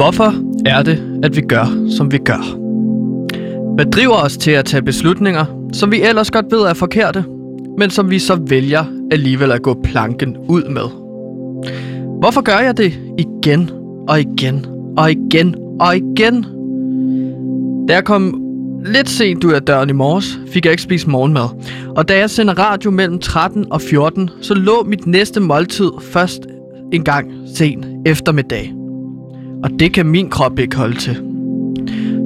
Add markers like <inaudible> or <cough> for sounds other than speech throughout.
Hvorfor er det, at vi gør, som vi gør? Hvad driver os til at tage beslutninger, som vi ellers godt ved er forkerte, men som vi så vælger alligevel at gå planken ud med? Hvorfor gør jeg det igen og igen og igen og igen? Da jeg kom lidt sent ud af døren i morges, fik jeg ikke spist morgenmad. Og da jeg sender radio mellem 13 og 14, så lå mit næste måltid først en gang sen eftermiddag. Og det kan min krop ikke holde til.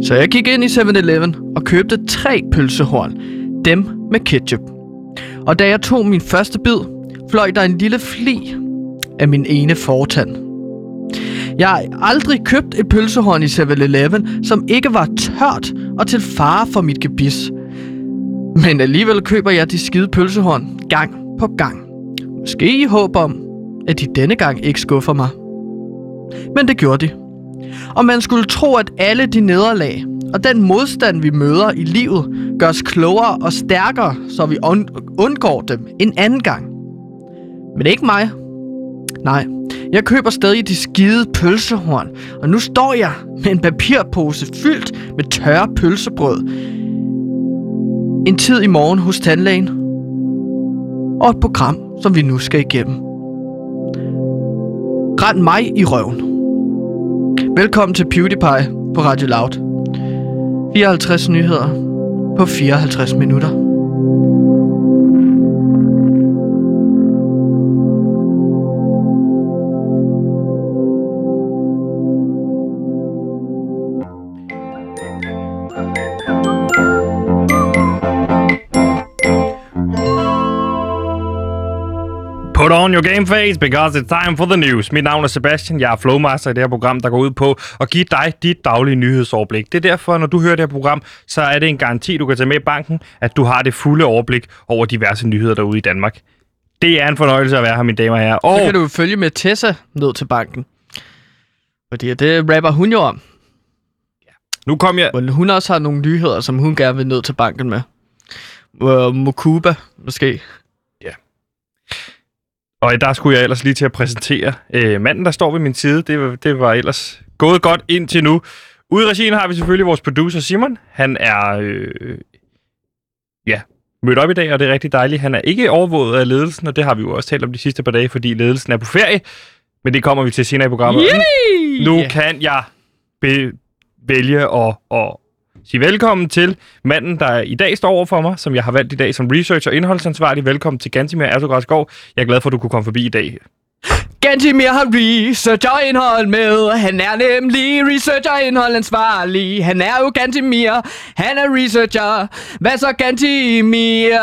Så jeg gik ind i 7-Eleven og købte tre pølsehorn. Dem med ketchup. Og da jeg tog min første bid, fløj der en lille fli af min ene fortand. Jeg har aldrig købt et pølsehorn i 7-Eleven, som ikke var tørt og til fare for mit gebis. Men alligevel køber jeg de skide pølsehorn gang på gang. Måske i håb om, at de denne gang ikke skuffer mig. Men det gjorde de. Og man skulle tro, at alle de nederlag og den modstand, vi møder i livet, gør os klogere og stærkere, så vi undgår dem en anden gang. Men ikke mig. Nej, jeg køber stadig de skide pølsehorn, og nu står jeg med en papirpose fyldt med tørre pølsebrød. En tid i morgen hos tandlægen. Og et program, som vi nu skal igennem. Rend mig i røven. Velkommen til PewDiePie på Radio Loud. 54 nyheder på 54 minutter. Your game face, because it's time for the news. Mit navn er Sebastian, jeg er Flowmaster i det her program, der går ud på at give dig dit daglige nyhedsoverblik. Det er derfor, når du hører det her program, så er det en garanti, du kan tage med i banken, at du har det fulde overblik over diverse nyheder derude i Danmark. Det er en fornøjelse at være her, mine damer og herrer. Så Og kan du følge med Tessa ned til banken. Fordi det rapper hun jo om. nu kom jeg... Hvor hun også har nogle nyheder, som hun gerne vil ned til banken med. Uh, Mokuba, måske. Og der skulle jeg ellers lige til at præsentere øh, manden, der står ved min side. Det, var- det var ellers gået godt indtil nu. Ude i regien har vi selvfølgelig vores producer Simon. Han er øh, ja, mødt op i dag, og det er rigtig dejligt. Han er ikke overvåget af ledelsen, og det har vi jo også talt om de sidste par dage, fordi ledelsen er på ferie. Men det kommer vi til senere i programmet. Yay! Nu kan jeg be- vælge at, at sige velkommen til manden, der i dag står over for mig, som jeg har valgt i dag som research- og indholdsansvarlig. Velkommen til Gantimir Ertugras Jeg er glad for, at du kunne komme forbi i dag. Gantimir har research og indhold med. Han er nemlig research og indhold ansvarlig. Han er jo Gantimir. Han er researcher. Hvad så Gantimir?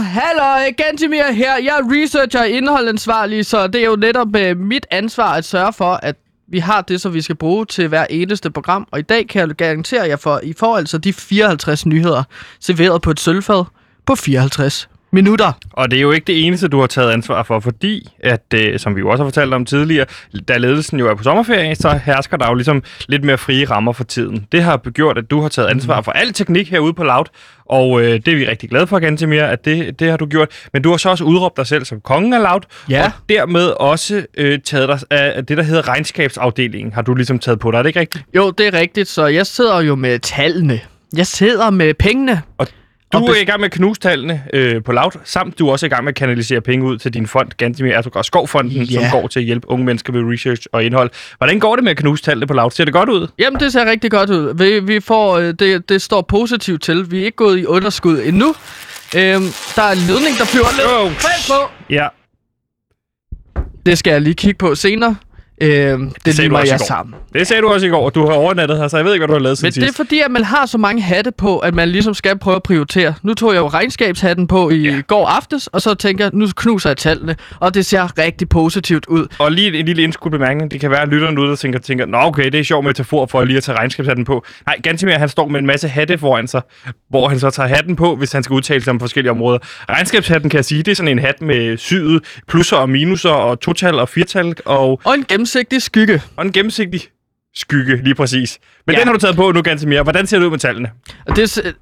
Hallo, Gantimir her. Jeg er researcher og indhold ansvarlig, så det er jo netop øh, mit ansvar at sørge for, at vi har det, som vi skal bruge til hver eneste program. Og i dag kan jeg garantere jer for, I får altså de 54 nyheder serveret på et sølvfad på 54 minutter. Og det er jo ikke det eneste, du har taget ansvar for, fordi, at, øh, som vi jo også har fortalt om tidligere, da ledelsen jo er på sommerferie, så hersker der jo ligesom lidt mere frie rammer for tiden. Det har gjort, at du har taget ansvar for al teknik herude på Loud, og øh, det er vi rigtig glade for, Gantemir, at det, det har du gjort. Men du har så også udråbt dig selv som kongen af Loud, Ja. og dermed også øh, taget dig af det, der hedder regnskabsafdelingen, har du ligesom taget på dig. Er det ikke rigtigt? Jo, det er rigtigt, så jeg sidder jo med tallene. Jeg sidder med pengene. Du er i gang med at knuse tallene øh, på Loud, samt du er også i gang med at kanalisere penge ud til din fond, Gantemir Ertugras Skovfonden, Ja. som går til at hjælpe unge mennesker med research og indhold. Hvordan går det med at knuse tallene på Loud? Ser det godt ud? Jamen, det ser rigtig godt ud. Vi, vi får, øh, det, det står positivt til. Vi er ikke gået i underskud endnu. Øhm, der er en ledning, der flyver lidt. Oh, på! Ja, Det skal jeg lige kigge på senere. Øhm, det sagde du også jeg sammen. det sagde du også i går, og du har overnattet her, så jeg ved ikke, hvad du har lavet Men siden det er sidst. fordi, at man har så mange hatte på, at man ligesom skal prøve at prioritere. Nu tog jeg jo regnskabshatten på i Ja. går aftes, og så tænker jeg, nu knuser jeg tallene. Og det ser rigtig positivt ud. Og lige en lille indskudt bemærkning. Det kan være, at lytterne ude, der tænker, tænker Nå okay, det er sjov metafor for lige at tage regnskabshatten på. Nej, Gantemir, han står med en masse hatte foran sig, hvor han så tager hatten på, hvis han skal udtale sig om forskellige områder. Regnskabshatten, kan jeg sige, det er sådan en hat med syet plusser og minuser og total og firtal og Og en gennemsigtig skygge. Og en gennemsigtig skygge, lige præcis. Men Ja. den har du taget på nu, Gantemir. Hvordan ser det ud med tallene? Det,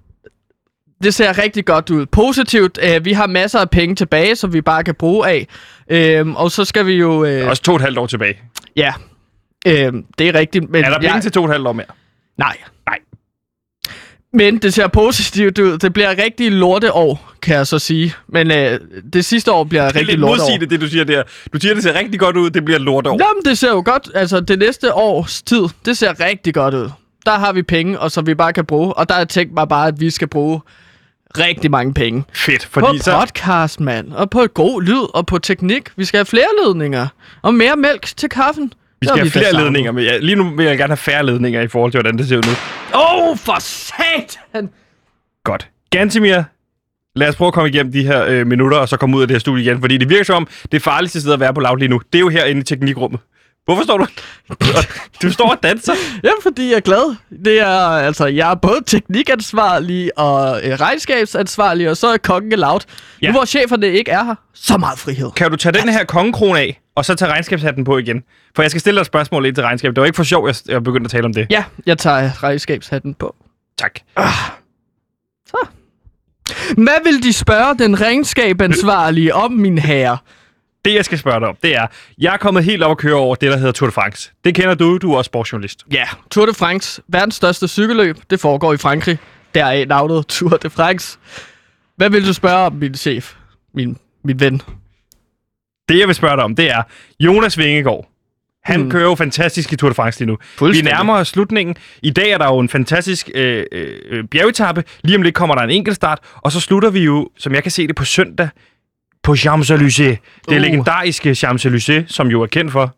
det ser rigtig godt ud. Positivt. Øh, vi har masser af penge tilbage, som vi bare kan bruge af. Øhm, og så skal vi jo... Øh, Også to og et halvt år tilbage. Ja. Øh, det er rigtigt, men... Er der penge jeg, til to og et halvt år mere? Nej. Men det ser positivt ud. Det bliver rigtig lorteår, kan jeg så sige. Men øh, det sidste år bliver Det er rigtig lorteår. modsigende, det du siger der. Du siger, det ser rigtig godt ud, det bliver et lortår. Jamen, det ser jo godt. Altså, det næste års tid, det ser rigtig godt ud. Der har vi penge, og som vi bare kan bruge. Og der har jeg tænkt mig bare, at vi skal bruge rigtig mange penge. Fedt, På fordi så... podcast, mand. Og på god lyd, og på teknik. Vi skal have flere ledninger. Og mere mælk til kaffen. Vi skal have flere ledninger, men ja, lige nu vil jeg gerne have færre ledninger i forhold til, hvordan det ser ud nu. Åh, oh, for satan! Godt. Gantimir, lad os prøve at komme igennem de her øh, minutter, og så komme ud af det her studie igen, fordi det virker som, det farligste sted at være på laut lige nu, det er jo herinde i teknikrummet. Hvorfor står du? du står og danser. <laughs> Jamen, fordi jeg er glad. Det er, altså, jeg er både teknikansvarlig og øh, regnskabsansvarlig, og så er kongen laut. Ja. Nu hvor cheferne ikke er her, så meget frihed. Kan du tage den her kongekrone af, og så tage regnskabshatten på igen? For jeg skal stille dig et spørgsmål ind til regnskab. Det var ikke for sjov, jeg, jeg begyndte at tale om det. Ja, jeg tager regnskabshatten på. Tak. Hvad vil de spørge den regnskabansvarlige om, min herre? Det, jeg skal spørge dig om, det er, jeg er kommet helt op at køre over det, der hedder Tour de France. Det kender du, du er også sportsjournalist. Ja, Tour de France, verdens største cykelløb, det foregår i Frankrig. Deraf navnet Tour de France. Hvad vil du spørge om, min chef? Min, min ven? Det, jeg vil spørge dig om, det er Jonas Vingegaard. Han Mm. kører jo fantastisk i Tour de France lige nu. Vi nærmer os slutningen. I dag er der jo en fantastisk øh, øh, bjergetappe. Lige om lidt kommer der en enkeltstart. Og så slutter vi jo, som jeg kan se det, på søndag på Champs-Élysées. Det Uh. legendariske Champs-Élysées, som jo er kendt for.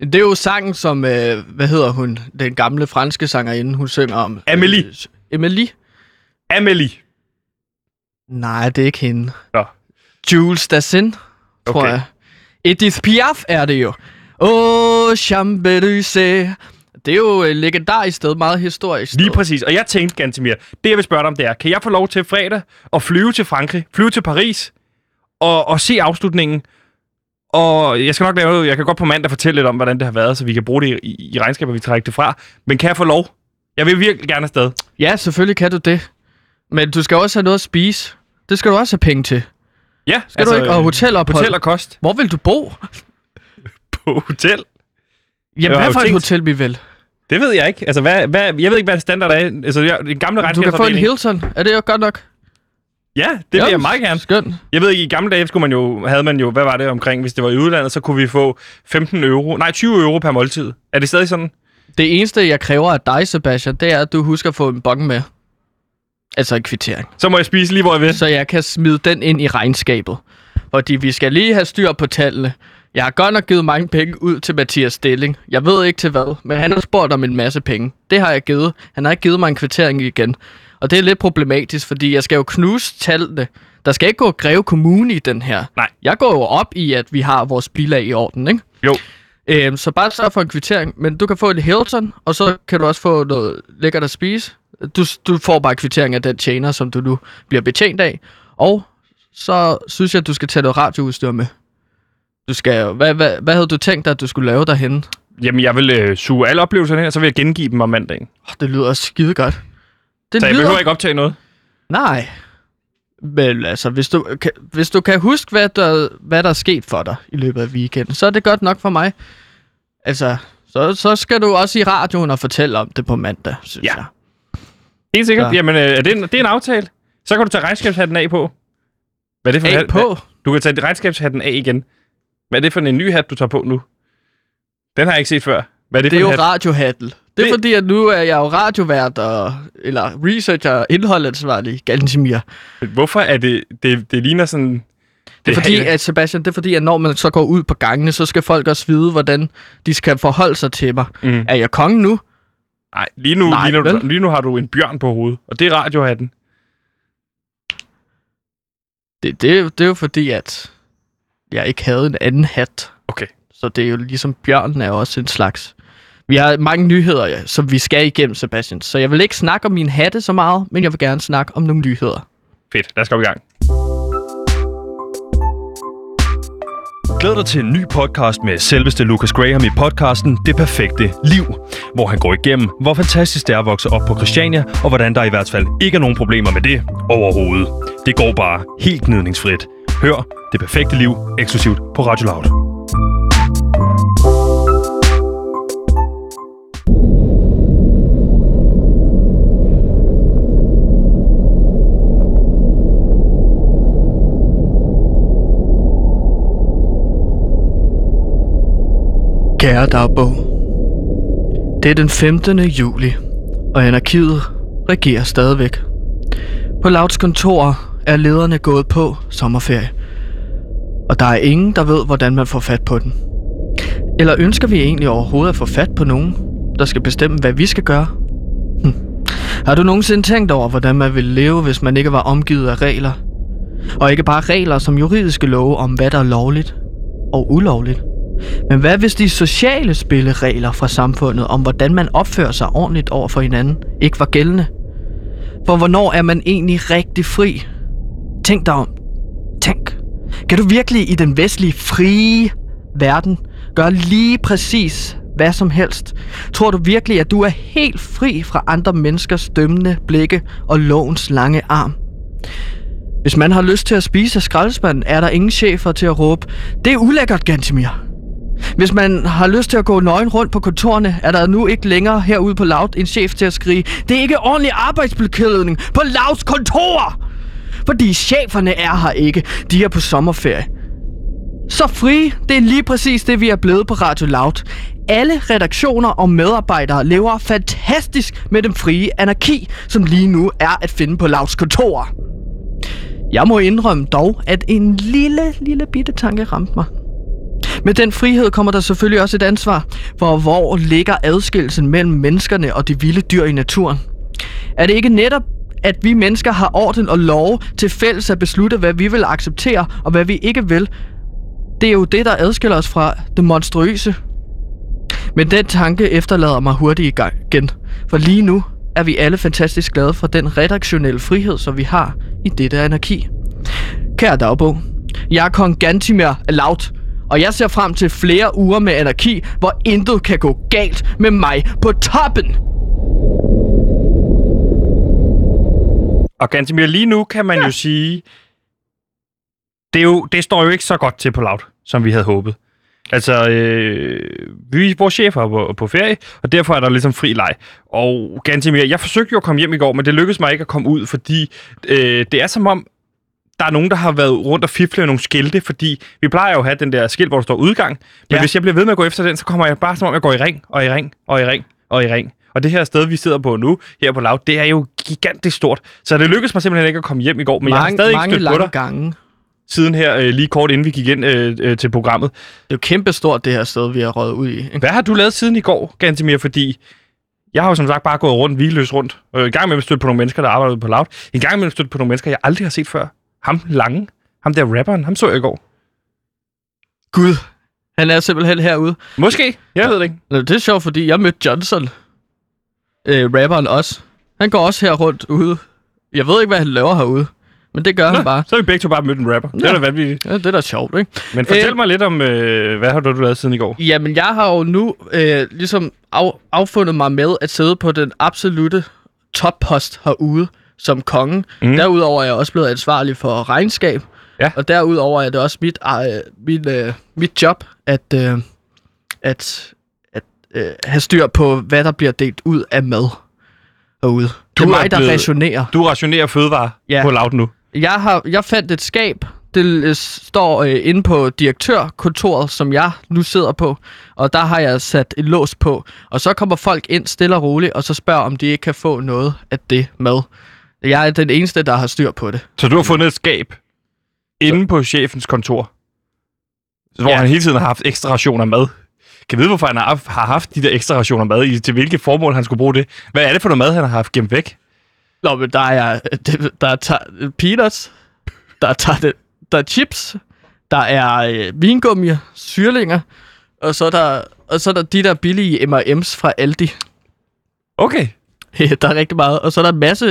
Det er jo sangen, som, øh, hvad hedder hun, den gamle franske sangerinde, hun synger om. Amélie. Øh, Amélie? Amélie. Nej, det er ikke hende. Nå. Jules Dassin, tror Okay. jeg. Edith Piaf er det jo. Åh, Champs-Élysées. Det er jo et legendarisk sted, meget historisk sted. Lige præcis. Og jeg tænkte, Gantemir, det jeg vil spørge dig om, det er, kan jeg få lov til fredag at flyve til Frankrig, flyve til Paris og, og se afslutningen? Og jeg skal nok lave, jeg kan godt på mandag fortælle lidt om, hvordan det har været, så vi kan bruge det i, i regnskabet, vi trækker det fra. Men kan jeg få lov? Jeg vil virkelig gerne afsted. Ja, selvfølgelig kan du det. Men du skal også have noget at spise. Det skal du også have penge til. Ja, Skal du ikke? Og hotelophold. Hotel og kost Hvor vil du bo? <laughs> på hotel. Jamen, hvad for et hotel vi vil? Det ved jeg ikke. Altså, hvad, hvad, jeg ved ikke, hvad standard er. Altså, jeg, den gamle Du kan få en. Hilton. Er det jo godt nok? Ja, det vil jeg meget gerne. Skønt. Jeg ved ikke, i gamle dage skulle man jo, havde man jo, hvad var det omkring, hvis det var i udlandet, så kunne vi få 15 euro, nej 20 euro per måltid. Er det stadig sådan? Det eneste, jeg kræver af dig, Sebastian, det er, at du husker at få en bong med. Altså en kvittering. Så må jeg spise lige, hvor jeg vil. Så jeg kan smide den ind i regnskabet. Fordi vi skal lige have styr på tallene. Jeg har godt nok givet mange penge ud til Mathias Stilling. Jeg ved ikke til hvad, men han har spurgt om en masse penge. Det har jeg givet. Han har ikke givet mig en kvittering igen. Og det er lidt problematisk, fordi jeg skal jo knuse tallene. Der skal ikke gå Greve Kommune i den her. Nej. Jeg går jo op i, at vi har vores bilag i orden, ikke? Jo. Øhm, så bare sørg for en kvittering. Men du kan få en Hilton, og så kan du også få noget lækkert at spise. Du, du får bare kvittering af den tjener, som du nu bliver betjent af. Og så synes jeg, at du skal tage noget radioudstyr med. Du skal, hvad, hvad, hvad havde du tænkt dig, at du skulle lave derhenne? Jamen, jeg vil øh, suge alle oplevelserne her, så vil jeg gengive dem om mandagen. Oh, det lyder skide godt. Det Så jeg lyder... behøver ikke optage noget. Nej. Men altså, hvis du, kan, hvis du kan huske, hvad der, hvad der er sket for dig i løbet af weekenden, så er det godt nok for mig. Altså, så, så skal du også i radioen og fortælle om det på mandag, synes Ja. jeg. Helt sikkert. Så. Jamen, øh, er det, en, det er en aftale. Så kan du tage regnskabshatten af på. Hvad er det for en Af hat? på. Du kan tage regnskabshatten af igen. Hvad er det for en ny hat, du tager på nu? Den har jeg ikke set før. Hvad er det, Det er jo hat? radiohattel. Det er Det- fordi, at nu er jeg jo radiovært, og, eller researcher og indholdansvarlig, Gansimir. Hvorfor er det... Det, det ligner sådan... Det er fordi, at Sebastian, det er fordi, at når man så går ud på gangene, så skal folk også vide, hvordan de skal forholde sig til mig. Mm. Er jeg konge nu? Nej, lige nu, Nej, lige, nu, lige nu har du en bjørn på hovedet, og det er radiohatten. Det, det, er jo- det er jo fordi, at jeg ikke havde en anden hat. Okay. Så det er jo ligesom bjørnen er også en slags. Vi har mange nyheder, ja, som vi skal igennem, Sebastian. Så jeg vil ikke snakke om min hatte så meget, men jeg vil gerne snakke om nogle nyheder. Fedt, lad os komme i gang. Glæd dig til en ny podcast med selveste Lucas Graham i podcasten Det Perfekte Liv, hvor han går igennem, hvor fantastisk det er at vokse op på Christiania, og hvordan der i hvert fald ikke er nogen problemer med det overhovedet. Det går bare helt gnidningsfrit. Hør Det Perfekte Liv eksklusivt på Radio Loud. Kære dagbog. Det er den 15. juli, og anarkiet regerer stadigvæk. På Lauts kontor er lederne gået på sommerferie. Og der er ingen, der ved, hvordan man får fat på den. Eller ønsker vi egentlig overhovedet at få fat på nogen, der skal bestemme, hvad vi skal gøre? Hm. Har du nogensinde tænkt over, hvordan man ville leve, hvis man ikke var omgivet af regler? Og ikke bare regler som juridiske love om, hvad der er lovligt og ulovligt. Men hvad hvis de sociale spilleregler fra samfundet om, hvordan man opfører sig ordentligt over for hinanden, ikke var gældende? For hvornår er man egentlig rigtig fri? Tænk dig om. Tænk. Kan du virkelig i den vestlige frie verden gøre lige præcis hvad som helst? Tror du virkelig, at du er helt fri fra andre menneskers dømmende blikke og lovens lange arm? Hvis man har lyst til at spise af skraldespanden, er der ingen chefer til at råbe, det er ulækkert, Gantimir. Hvis man har lyst til at gå nøgen rundt på kontorerne, er der nu ikke længere herude på Loud en chef til at skrige, det er ikke ordentlig arbejdsbeklædning på Louds kontor! Fordi cheferne er her ikke, de er på sommerferie. Så fri, det er lige præcis det, vi er blevet på Radio Loud. Alle redaktioner og medarbejdere lever fantastisk med den frie anarki, som lige nu er at finde på Louds kontor. Jeg må indrømme dog, at en lille, lille bitte tanke ramte mig. Med den frihed kommer der selvfølgelig også et ansvar for, hvor ligger adskillelsen mellem menneskerne og de vilde dyr i naturen. Er det ikke netop, at vi mennesker har orden og lov til fælles at beslutte, hvad vi vil acceptere og hvad vi ikke vil? Det er jo det, der adskiller os fra det monstrøse. Men den tanke efterlader mig hurtigt i gang igen. For lige nu er vi alle fantastisk glade for den redaktionelle frihed, som vi har i dette anarki. Kære dagbog, jeg er kong Gantimer Laut, og jeg ser frem til flere uger med anarki, hvor intet kan gå galt med mig på toppen. Og Gantemir, lige nu kan man ja. jo sige, det, er jo, det står jo ikke så godt til på Loud, som vi havde håbet. Altså, øh, vi, vores chef er på, på ferie, og derfor er der ligesom fri leg. Og Gantemir, jeg forsøgte jo at komme hjem i går, men det lykkedes mig ikke at komme ud, fordi øh, det er som om, der er nogen, der har været rundt og fifle nogle skilte, fordi vi plejer jo at have den der skilt, hvor der står udgang. Men ja. hvis jeg bliver ved med at gå efter den, så kommer jeg bare som om, jeg går i ring, og i ring, og i ring, og i ring. Og det her sted, vi sidder på nu, her på Loud, det er jo gigantisk stort. Så det lykkedes mig simpelthen ikke at komme hjem i går, men mange, jeg har stadig ikke stødt på dig. gange. Siden her, øh, lige kort inden vi gik ind øh, øh, til programmet. Det er jo kæmpestort, det her sted, vi har røget ud i. Ikke? Hvad har du lavet siden i går, Gantemir? Fordi jeg har jo som sagt bare gået rundt, hvileløs rundt. Og en gang med stødt på nogle mennesker, der arbejder ude på Loud. En gang med stødt på nogle mennesker, jeg aldrig har set før. Ham Lange, ham der rapperen, ham så jeg i går. Gud, han er simpelthen herude. Måske, jeg ved det ikke. Nå, Det er sjovt, fordi jeg mødte Johnson, øh, rapperen også. Han går også her rundt ude. Jeg ved ikke, hvad han laver herude, men det gør Nå, han bare. så har vi begge to bare mødt en rapper. Ja. Det er da vanvittigt. Ja, det er da sjovt, ikke? Men fortæl Øh, mig lidt om, øh, hvad har du lavet siden i går? Jamen, jeg har jo nu øh, ligesom af, affundet mig med at sidde på den absolute toppost herude som konge. Mm. Derudover er jeg også blevet ansvarlig for regnskab. Ja. Og derudover er det også mit, øh, mit, øh, mit job at, øh, at, at øh, have styr på, hvad der bliver delt ud af mad herude. Det Du er er mig, der blevet- rationerer. Du rationerer fødevarer Ja. på Loud nu. Jeg, har, jeg fandt et skab, det øh, står øh, inde på direktørkontoret, som jeg nu sidder på, og der har jeg sat en lås på. Og så kommer folk ind stille og roligt, og så spørger, om de ikke kan få noget af det mad. Jeg er den eneste, der har styr på det. Så du har fundet et skab inde på chefens kontor, hvor Ja. han hele tiden har haft ekstra rationer mad. Kan vide, hvorfor han har haft- har haft de der ekstra rationer mad i? Til hvilke formål han skulle bruge det? Hvad er det for noget mad, han har haft gemt væk? Nå, men der er, der er ta- peanuts, der er, ta- der er chips, der er øh, vingummi, syrlinger, og så er der, og så er der de der billige M&M's fra Aldi. Okay. <laughs> der er rigtig meget. Og så er der en masse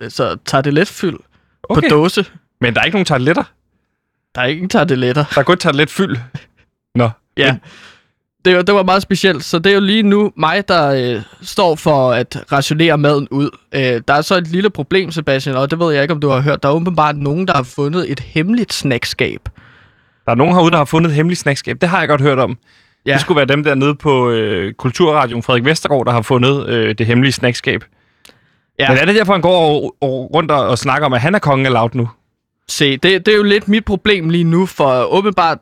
øh, så tarteletfyld okay. på dåse. Men der er ikke nogen tarteletter. Der er ingen tarteletter. Der er kun tarteletfyld. Nå. Ja. Men, Det, var- det var meget specielt. Så det er jo lige nu mig, der øh, står for at rationere maden ud. Øh, der er så et lille problem, Sebastian, og det ved jeg ikke, om du har hørt. Der er åbenbart nogen, der har fundet et hemmeligt snackskab. der er nogen herude, der har fundet et hemmeligt snackskab. Det har jeg godt hørt om. Ja. Det skulle være dem der nede på øh, Kulturradioen Frederik Vestergaard, der har fundet øh, det hemmelige snackskab. Ja. Men er det derfor, han går og, og rundt og, og snakker om, at han er kongen af Loud nu? Se, det, det er jo lidt mit problem lige nu, for åbenbart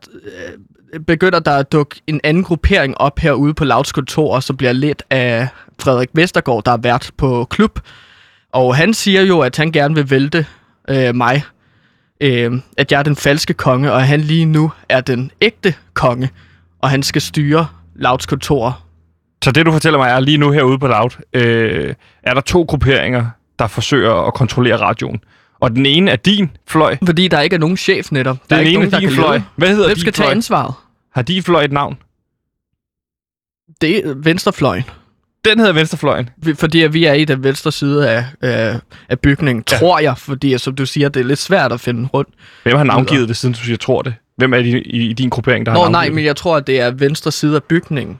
begynder der at dukke en anden gruppering op herude på Louds kontor, som bliver lidt af Frederik Vestergaard, der er vært på klub. Og han siger jo, at han gerne vil vælte øh, mig. Øh, at jeg er den falske konge, og at han lige nu er den ægte konge. Og han skal styre Louds kontor. Så det, du fortæller mig, er lige nu herude på Loud, øh, er der to grupperinger, der forsøger at kontrollere radioen. Og den ene er din fløj. Fordi der ikke er nogen chef netop. Der Den er ikke ene nogen, er din fløj. Hvad hedder Hvem din skal tage fløj? ansvaret? Har din fløj et navn? Det er venstrefløjen. Den hedder Venstrefløjen. Fordi vi er i den venstre side af, af, af bygningen, Ja. tror jeg. Fordi som du siger, det er lidt svært at finde rundt. Hvem har navngivet det, siden du siger, tror det? Hvem er det i, i, din gruppering, der har Nå nej, navngivet men jeg tror, at det er venstre side af bygningen.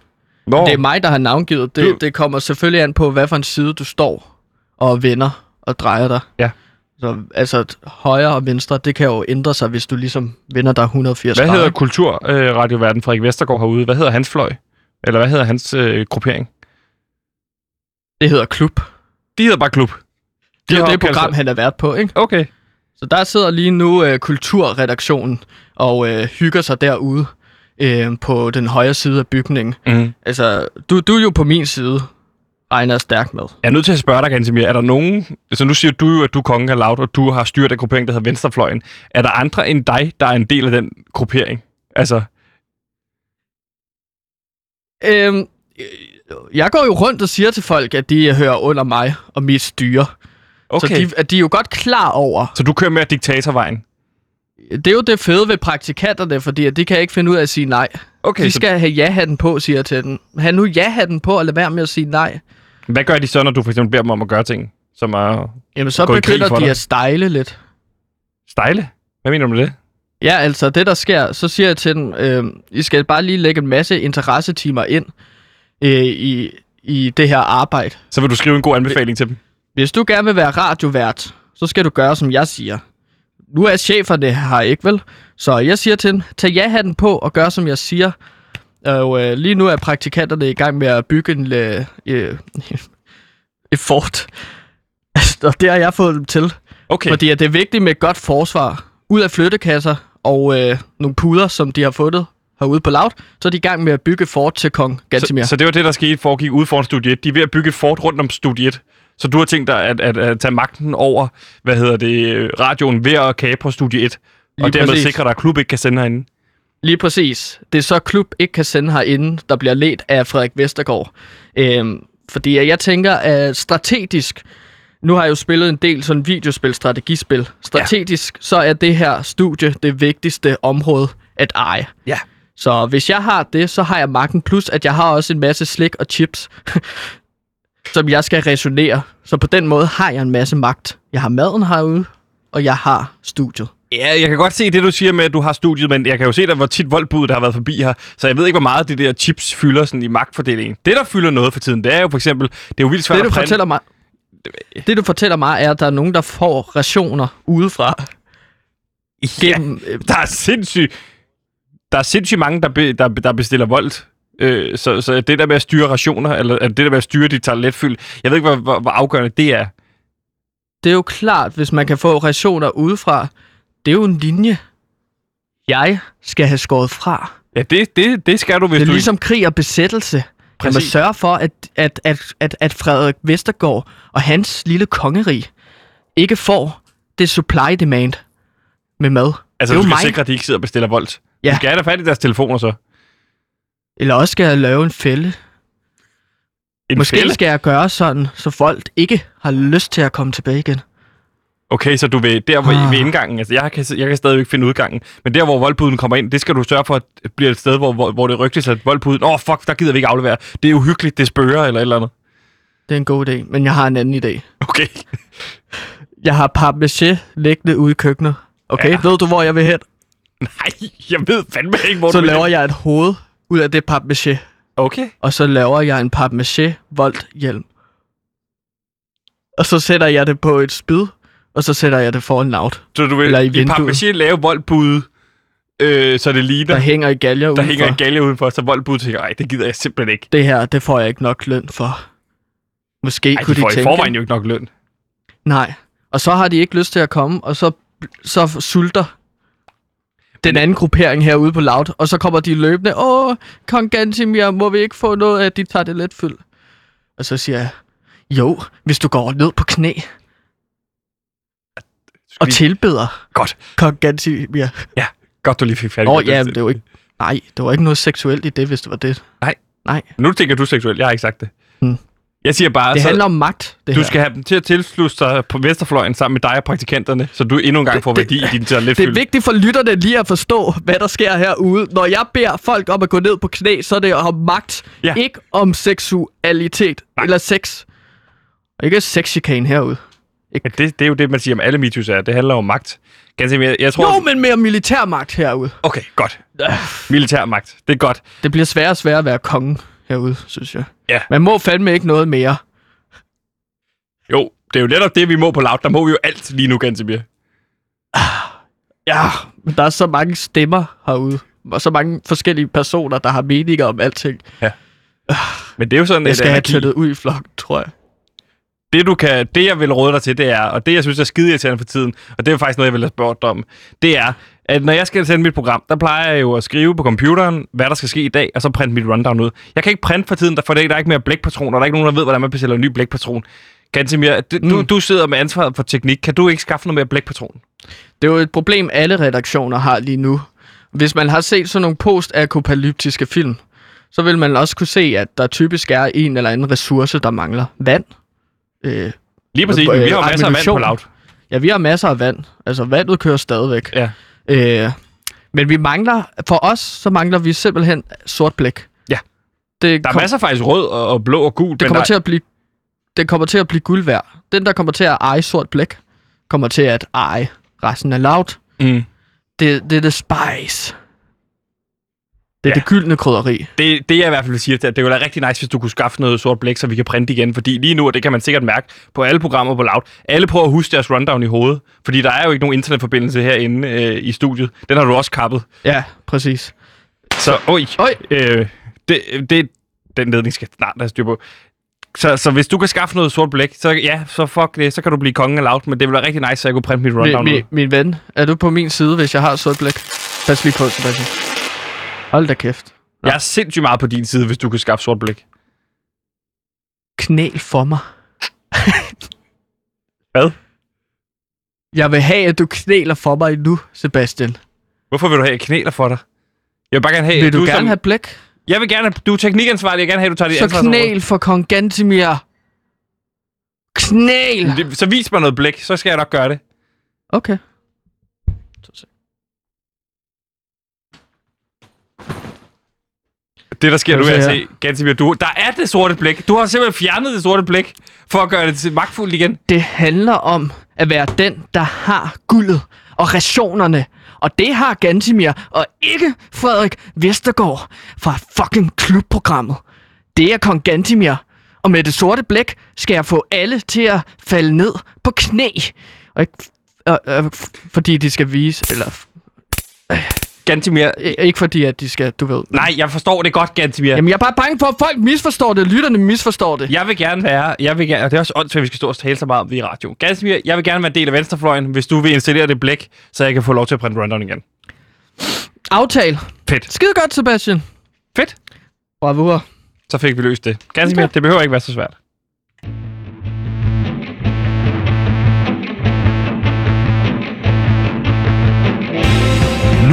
det? Nå, Det er mig, der har navngivet. Du- Det, det kommer selvfølgelig an på, hvad for en side du står og vender og drejer dig. Ja. Så altså højre og venstre, det kan jo ændre sig, hvis du ligesom vender dig 180 hvad grader. hedder kulturradioverden Frederik Vestergaard herude? Hvad hedder hans fløj? Eller hvad hedder hans øh, gruppering? Det hedder klub. De hedder bare klub. Det er har det program, sig- han er vært på, ikke? Okay. Så der sidder lige nu øh, kulturredaktionen og øh, hygger sig derude øh, på den højre side af bygningen. Mm. Altså, du, du er jo på min side, regner stærkt med. Jeg er nødt til at spørge dig, Gansimir. Er der nogen... Altså nu siger du jo, at du er kongen af Loud, og du har styrt af gruppering, der hedder Venstrefløjen. Er der andre end dig, der er en del af den gruppering? Altså, Øhm, øh, jeg går jo rundt og siger til folk, at de hører under mig og mit styre. Okay. Så de, de er jo godt klar over. så du kører med diktatorvejen? Det er jo det fede ved praktikanterne, fordi at de kan ikke finde ud af at sige nej. Okay, de så skal have ja-hatten på, siger jeg til dem. Ha' nu ja-hatten på, og lad være med at sige nej. hvad gør de så, når du for eksempel beder dem om at gøre ting, som er Jamen, så begynder de dig. at stejle lidt. stejle? Hvad mener du med det? Ja, altså det der sker, så siger jeg til dem, øh, I skal bare lige lægge en masse interessetimer ind øh, i, i det her arbejde. Så vil du skrive en god anbefaling til dem? Hvis du gerne vil være radiovært, så skal du gøre, som jeg siger. Nu er cheferne her ikke, vel? Så jeg siger til dem, tag ja-hatten på og gør, som jeg siger. Og øh, lige nu er praktikanterne i gang med at bygge en, øh, øh, <laughs> et fort. <laughs> og det har jeg fået dem til. Okay. Fordi at det er vigtigt med et godt forsvar. Ud af flyttekasser og øh, nogle puder, som de har fundet herude på Loud, så er de i gang med at bygge fort til kong Gantimir. Så, så det var det, der skete foregik ude foran Studie 1. De er ved at bygge fort rundt om Studie 1. Så du har tænkt dig at, at, at tage magten over, hvad hedder det, radioen ved at kapre Studie 1. Lige og dermed præcis. sikre dig, at klub ikke kan sende herinde. Lige præcis. Det er så klub ikke kan sende herinde, der bliver ledt af Frederik Vestergaard. Øhm, fordi jeg tænker, at strategisk, nu har jeg jo spillet en del sådan videospil, strategispil. Strategisk, ja. så er det her studie det vigtigste område at eje. Ja. Så hvis jeg har det, så har jeg magten, plus at jeg har også en masse slik og chips, <laughs> som jeg skal resonere. Så på den måde har jeg en masse magt. Jeg har maden herude, og jeg har studiet. Ja, jeg kan godt se det, du siger med, at du har studiet, men jeg kan jo se, der hvor tit voldbud, der har været forbi her. Så jeg ved ikke, hvor meget det der chips fylder sådan i magtfordelingen. Det, der fylder noget for tiden, det er jo for eksempel, det er jo vildt svært Det du, at printe. fortæller mig, det, du fortæller mig, er, at der er nogen, der får rationer udefra. Gennem, Der er sindssygt, der er sindssygt mange, der, be, der, der bestiller vold. Øh, så, så det der med at styre rationer, eller det der med at styre dit toiletfyld, jeg ved ikke, hvor, hvor, hvor afgørende det er. det er jo klart, hvis man kan få rationer udefra. Det er jo en linje, jeg skal have skåret fra. Ja, det, det, det skal du, hvis Det er du... ligesom krig og besættelse. Man Præcis. sørge for, at, at, at, at, at Frederik Vestergaard og hans lille kongerig ikke får det supply-demand med mad. altså, det du skal mig. sikre, at de ikke sidder og bestiller vold. Ja. Du skal have da fat i deres telefoner så. Eller også skal jeg lave en fælde. En Måske fælde? skal jeg gøre sådan, så folk ikke har lyst til at komme tilbage igen. Okay, så du vil der hvor, Ah. ved indgangen, altså jeg kan, jeg kan stadigvæk finde udgangen, men der hvor voldbuden kommer ind, det skal du sørge for, at det bliver et sted, hvor, hvor, hvor det rygtes, at voldbuden, åh oh, fuck, der gider vi ikke aflevere. Det er uhyggeligt, det spørger eller et eller andet. Det er en god idé, men jeg har en anden idé. Okay. Jeg har papmaché liggende ude i køkkenet. Okay, Ja. ved du, hvor jeg vil hen? Nej, jeg ved fandme ikke, hvor Så du laver jeg et hoved ud af det papmaché, Okay. og så laver jeg en papmaché voldt hjelm. Og så sætter jeg det på et spyd, og så sætter jeg det foran laut, Så du vil Eller i i papmaché lave voldbud, øh, så det ligner, der hænger i galger der udenfor. hænger en galge udenfor, så voldbud tænker, ej, det gider jeg simpelthen ikke. Det her, det får jeg ikke nok løn for. Måske Ej, kunne de får de i tænke... forvejen jo ikke nok løn. Nej. Og så har de ikke lyst til at komme, og så, så sulter den anden gruppering herude på Loud, og så kommer de løbende, åh, kong Gantimir, må vi ikke få noget af, at de tager det let fyld? Og så siger jeg, jo, hvis du går ned på knæ og vi- tilbeder Godt. kong Gantimir. Godt, du lige fik fat i ja, men det jo ikke... Nej, det var ikke noget seksuelt i det, hvis det var det. Nu tænker du seksuelt. Jeg har ikke sagt det. Hmm. Jeg siger bare, Det så handler om magt, det du her. skal have dem til at tilslutte sig på Vesterfløjen sammen med dig og praktikanterne, så du endnu en gang Det- får det- værdi i din lidt Det er vigtigt for lytterne lige at forstå, hvad der sker herude. Når jeg beder folk om at gå ned på knæ, så er det om magt, Ja. ikke om seksualitet Nej. eller sex. Og ikke sexchikane herude. Ja, det, det er jo det, man siger om alle MeToo's er. Det handler om magt. Ganske mere. Jeg tror... Jo, men mere militærmagt herude. Okay, godt. Militærmagt. Det er godt. Det bliver sværere og sværere at være konge herude, synes jeg. Ja. Man må fandme ikke noget mere. Jo, det er jo netop det, vi må på laut. Der må vi jo alt lige nu, Gansimir. Ja, men der er så mange stemmer herude. Og så mange forskellige personer, der har meninger om alting. Men det er jo sådan Jeg skal have anarki. tættet ud i flokken, tror jeg. det, du kan, det, jeg vil råde dig til, det er, og det, jeg synes er skide irriterende for tiden, og det er faktisk noget, jeg vil have spurgt dig om, det er, at når jeg skal sende mit program, der plejer jeg jo at skrive på computeren, hvad der skal ske i dag, og så printe mit rundown ud. Jeg kan ikke printe for tiden, der- for der er ikke mere blækpatroner, der er ikke nogen, der ved, hvordan man bestiller en ny blækpatron. Gantemir, du, mm. du, du sidder med ansvaret for teknik. Kan du ikke skaffe noget mere blækpatron? Det er jo et problem, alle redaktioner har lige nu. Hvis man har set sådan nogle post-apokalyptiske film, så vil man også kunne se, at der typisk er en eller anden ressource, der mangler. Vand. Øh, Lige præcis, Øh, vi har jo masser af vand på laut. ja, vi har masser af vand. Altså, vandet kører stadigvæk. Ja. Øh, men vi mangler, for os, så mangler vi simpelthen sort blæk. Ja. Det, Der er kom, masser faktisk rød og, og blå og gul. det kommer der, til at blive det kommer til at blive guld værd. Den, der kommer til at eje sort blæk, kommer til at eje resten af loud. mm, Det, det er the spice. Det er Ja. det gyldne krydderi. det, det jeg i hvert fald vil sige, det er, at det ville være rigtig nice, hvis du kunne skaffe noget sort blæk, så vi kan printe igen. Fordi lige nu, og det kan man sikkert mærke på alle programmer på Loud, alle prøver at huske deres rundown i hovedet. Fordi der er jo ikke nogen internetforbindelse herinde øh, i studiet. Den har du også kappet. Ja, præcis. Så, oj, Oj. øh, det, det, den ledning skal snart have styr på. Så, så hvis du kan skaffe noget sort blæk, så ja, så fuck det, så kan du blive kongen af Loud, men det ville være rigtig nice, så jeg kunne printe mit rundown Mi, ud. mi, min ven, er du på min side, hvis jeg har sort blæk? Pas lige på, Sebastian. Hold da kæft. Jeg er sindssygt meget på din side, hvis du kan skaffe sort blæk. Knæl for mig. <laughs> Hvad? Jeg vil have, at du knæler for mig nu, Sebastian. Hvorfor vil du have knæler for dig? Jeg vil bare gerne have... Vil du, er gerne som- have blæk? Jeg vil gerne. Du er teknikansvarlig, jeg vil gerne have, at du tager Så ansvar. knæl for kong Gantimir. Knæl! Det- Så vis mig noget blæk, så skal jeg nok gøre det. Okay. Det, der sker nu, er at se Gansimir, du, der er det sorte blæk. Du har simpelthen fjernet det sorte blæk, for at gøre det til magtfuldt igen. Det handler om at være den, der har guldet og rationerne. Og det har Gantimir, og ikke Frederik Vestergaard fra fucking klubprogrammet. Det er kong Gantimir. Og med det sorte blæk skal jeg få alle til at falde ned på knæ. Og ikke, øh, øh, fordi de skal vise, eller Gantimir, ikke fordi, at de skal, du ved. nej, jeg forstår det godt, Gantimir. Jamen, jeg er bare bange for, at folk misforstår det. Lytterne misforstår det. Jeg vil gerne være, jeg vil gerne, og det er også åndssvagt, at vi skal stå og tale så meget om det i radio. Gansimir, jeg vil gerne være en del af venstrefløjen, hvis du vil installere det blæk, så jeg kan få lov til at printe rundown igen. Aftale. Fedt. Skide godt, Sebastian. Fedt. Bravur. Så fik vi løst det. Gansimir, Okay. det behøver ikke være så svært.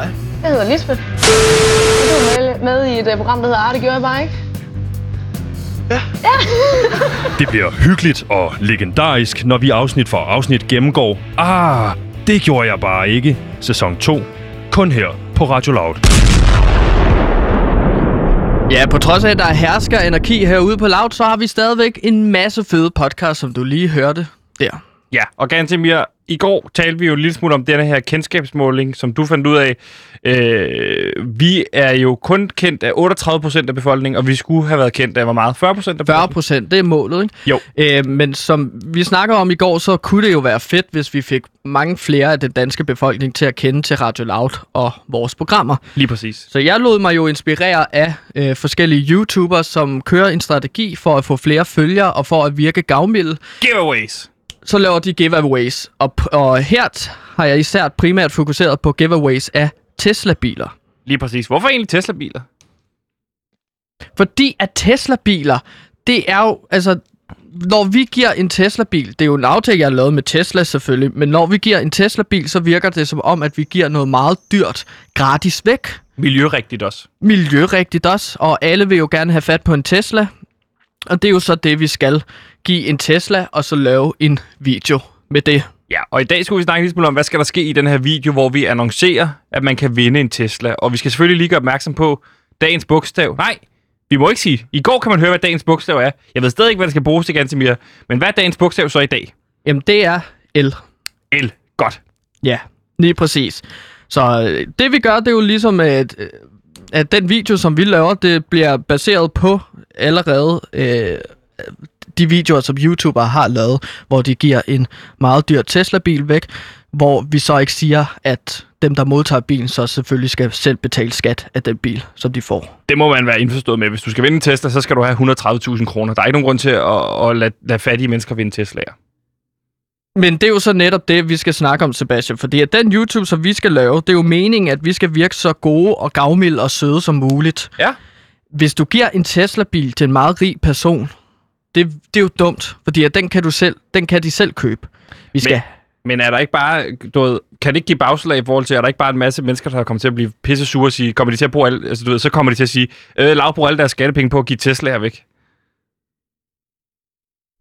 Hej. Jeg hedder Lisbeth. Du er med, med i et uh, program, der hedder det gjorde jeg bare ikke. <laughs> Det bliver hyggeligt og legendarisk, når vi afsnit for afsnit gennemgår Ah, det gjorde jeg bare ikke. Sæson 2. Kun her på Radio Loud. Ja, på trods af, at der er hersker anarki herude på Loud, så har vi stadigvæk en masse fede podcast, som du lige hørte der. Ja, og Gantemir, i går talte vi jo lille smule om denne her kendskabsmåling, som du fandt ud af. Øh, vi er jo kun kendt af 38 procent af befolkningen, og vi skulle have været kendt af hvor meget? 40 procent af 40 befolkningen? procent, det er målet, ikke? Jo. Øh, men som vi snakker om i går, så kunne det jo være fedt, hvis vi fik mange flere af den danske befolkning til at kende til Radio Loud og vores programmer. Lige præcis. Så jeg lod mig jo inspirere af øh, forskellige YouTubers, som kører en strategi for at få flere følgere og for at virke gavmilde. Giveaways. Så laver de giveaways, og, og her har jeg især primært fokuseret på giveaways af Tesla-biler. Lige præcis. Hvorfor egentlig Tesla-biler? Fordi at Tesla-biler, det er jo, altså, når vi giver en Tesla-bil, det er jo en aftale, jeg har lavet med Tesla selvfølgelig, men når vi giver en Tesla-bil, så virker det som om, at vi giver noget meget dyrt gratis væk. Miljørigtigt også. Miljørigtigt også, og alle vil jo gerne have fat på en Tesla. Og det er jo så det, vi skal give en Tesla, og så lave en video med det. Ja, og i dag skulle vi snakke lidt om, hvad skal der ske i den her video, hvor vi annoncerer, at man kan vinde en Tesla. Og vi skal selvfølgelig lige gøre opmærksom på dagens bogstav. Nej, vi må ikke sige. I går kan man høre, hvad dagens bogstav er. Jeg ved stadig ikke, hvad det skal bruges til, Gantemir. Men hvad er dagens bogstav så i dag? Jamen, det er el. L. Godt. Ja, lige præcis. Så øh, det vi gør, det er jo ligesom, at, øh, at den video, som vi laver, det bliver baseret på allerede øh, de videoer, som YouTubere har lavet, hvor de giver en meget dyr Tesla-bil væk, hvor vi så ikke siger, at dem, der modtager bilen, så selvfølgelig skal selv betale skat af den bil, som de får. Det må man være indforstået med. Hvis du skal vinde en Tesla, så skal du have 130.000 kroner. Der er ikke nogen grund til at, at lade, lade fattige mennesker vinde Tesla'er. Men det er jo så netop det, vi skal snakke om, Sebastian. Fordi at den YouTube, som vi skal lave, det er jo meningen, at vi skal virke så gode og gavmilde og søde som muligt. Ja. Hvis du giver en Tesla-bil til en meget rig person, det, det er jo dumt, fordi at den kan, du selv, den kan de selv købe. Vi skal... Men, men er der ikke bare, du ved, kan det ikke give bagslag i forhold til, er der ikke bare en masse mennesker, der kommer til at blive pisse sure og sige, kommer de til at bruge alt, altså du ved, så kommer de til at sige, øh, Lav bruger alle deres skattepenge på at give Tesla'er væk.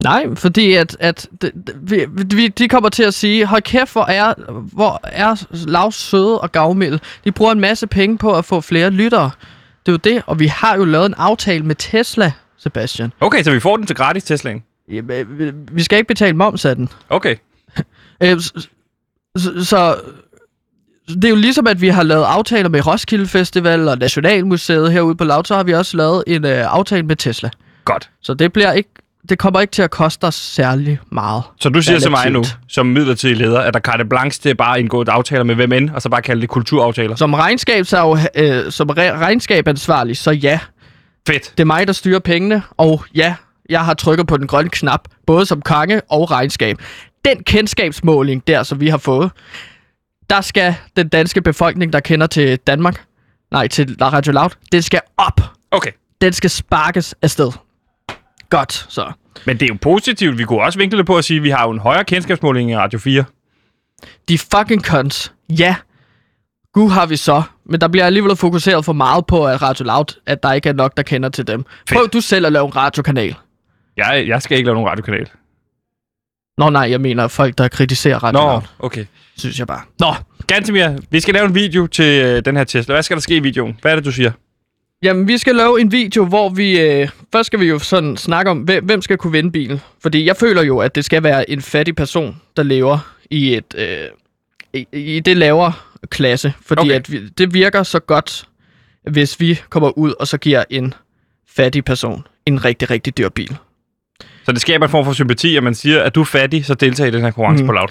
Nej, fordi at, at de, de, vi, de kommer til at sige, hold kæft, hvor er, hvor er lav søde og gavmild. De bruger en masse penge på at få flere lyttere. Det er jo det, og vi har jo lavet en aftale med Tesla, Sebastian. Okay, så vi får den til gratis Tesla'en. Jamen, vi- Vi skal ikke betale moms af den. Okay. <laughs> Øh, så, så, så det er jo ligesom, at vi har lavet aftaler med Roskilde Festival og Nationalmuseet herude på Loud, så har vi også lavet en øh, aftale med Tesla. Godt. Så det bliver ikke, det kommer ikke til at koste os særlig meget. Så du siger til mig nu, Relativt. som midlertidig leder, at der carte blanche til bare at indgå et aftaler med hvem end, og så bare kalde det kulturaftaler. Som regnskab, så øh, som re- regnskabansvarlig, så ja, Fedt. det er mig, der styrer pengene, og ja, jeg har trykket på den grønne knap, både som konge og regnskab. Den kendskabsmåling der, som vi har fået, der skal den danske befolkning, der kender til Danmark, nej, til Radio Loud, den skal op. Okay. Den skal sparkes afsted. Godt, så. Men det er jo positivt. Vi kunne også vinkle det på at sige, at vi har jo en højere kendskabsmåling i Radio 4. De fucking cons. Ja. Gud har vi så. Men der bliver alligevel fokuseret for meget på, at Radio Loud, at der ikke er nok, der kender til dem. Prøv du selv at lave en radiokanal. Jeg, jeg skal ikke lave nogen radiokanal. Nå nej, jeg mener folk, der kritiserer Radio Nå, Loud, okay. synes jeg bare. Nå, Gantemir, vi skal lave en video til øh, den her Tesla. Hvad skal der ske i videoen? Hvad er det, du siger? Jamen, vi skal lave en video, hvor vi... Øh, først skal vi jo sådan snakke om, hvem, hvem skal kunne vinde bilen. Fordi jeg føler jo, at det skal være en fattig person, der lever i et... Øh, i, i det lavere klasse. Fordi Okay. at vi, det virker så godt, hvis vi kommer ud og så giver en fattig person en rigtig, rigtig dyr bil. Så det skaber en form for sympati, at man siger, at du er fattig, så deltager i den her konkurrence mm. På Loud.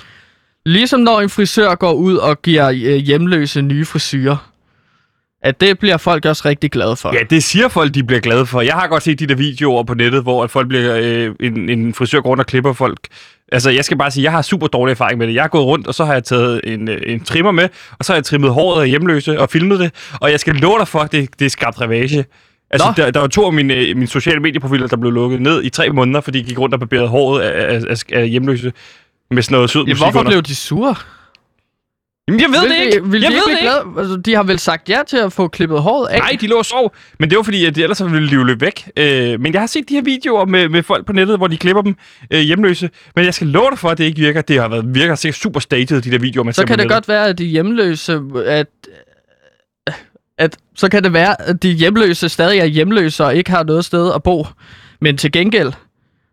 Ligesom når en frisør går ud og giver øh, hjemløse nye frisyrer. At det bliver folk også rigtig glade for. Ja, det siger folk, de bliver glade for. Jeg har godt set de der videoer på nettet, hvor at folk bliver, øh, en, en frisør går rundt og klipper folk. Altså, jeg skal bare sige, jeg har super dårlig erfaring med det. Jeg har gået rundt, og så har jeg taget en, øh, en trimmer med, og så har jeg trimmet håret af hjemløse og filmet det. Og jeg skal love dig for, at det, det er skabt ravage. Altså, Nå. der, der var to af mine, øh, mine sociale medieprofiler, der blev lukket ned i tre måneder, fordi de gik rundt og barberede håret af, af, af, af hjemløse med sådan noget sød musik hvorfor under. blev de sure? Jamen, jeg ved vil det de, ikke. Vil jeg de ved ikke glade? Altså, de har vel sagt ja til at få klippet håret af? Nej, de lå og sov. Men det var fordi, at ellers så ville de jo løbe væk. Øh, men jeg har set de her videoer med, med folk på nettet, hvor de klipper dem øh, hjemløse. Men jeg skal love dig for, at det ikke virker. Det har været virker sikkert super staged, de der videoer, man så kan det nettet. godt være, at de hjemløse... At, at, så kan det være, at de hjemløse stadig er hjemløse og ikke har noget sted at bo. Men til gengæld,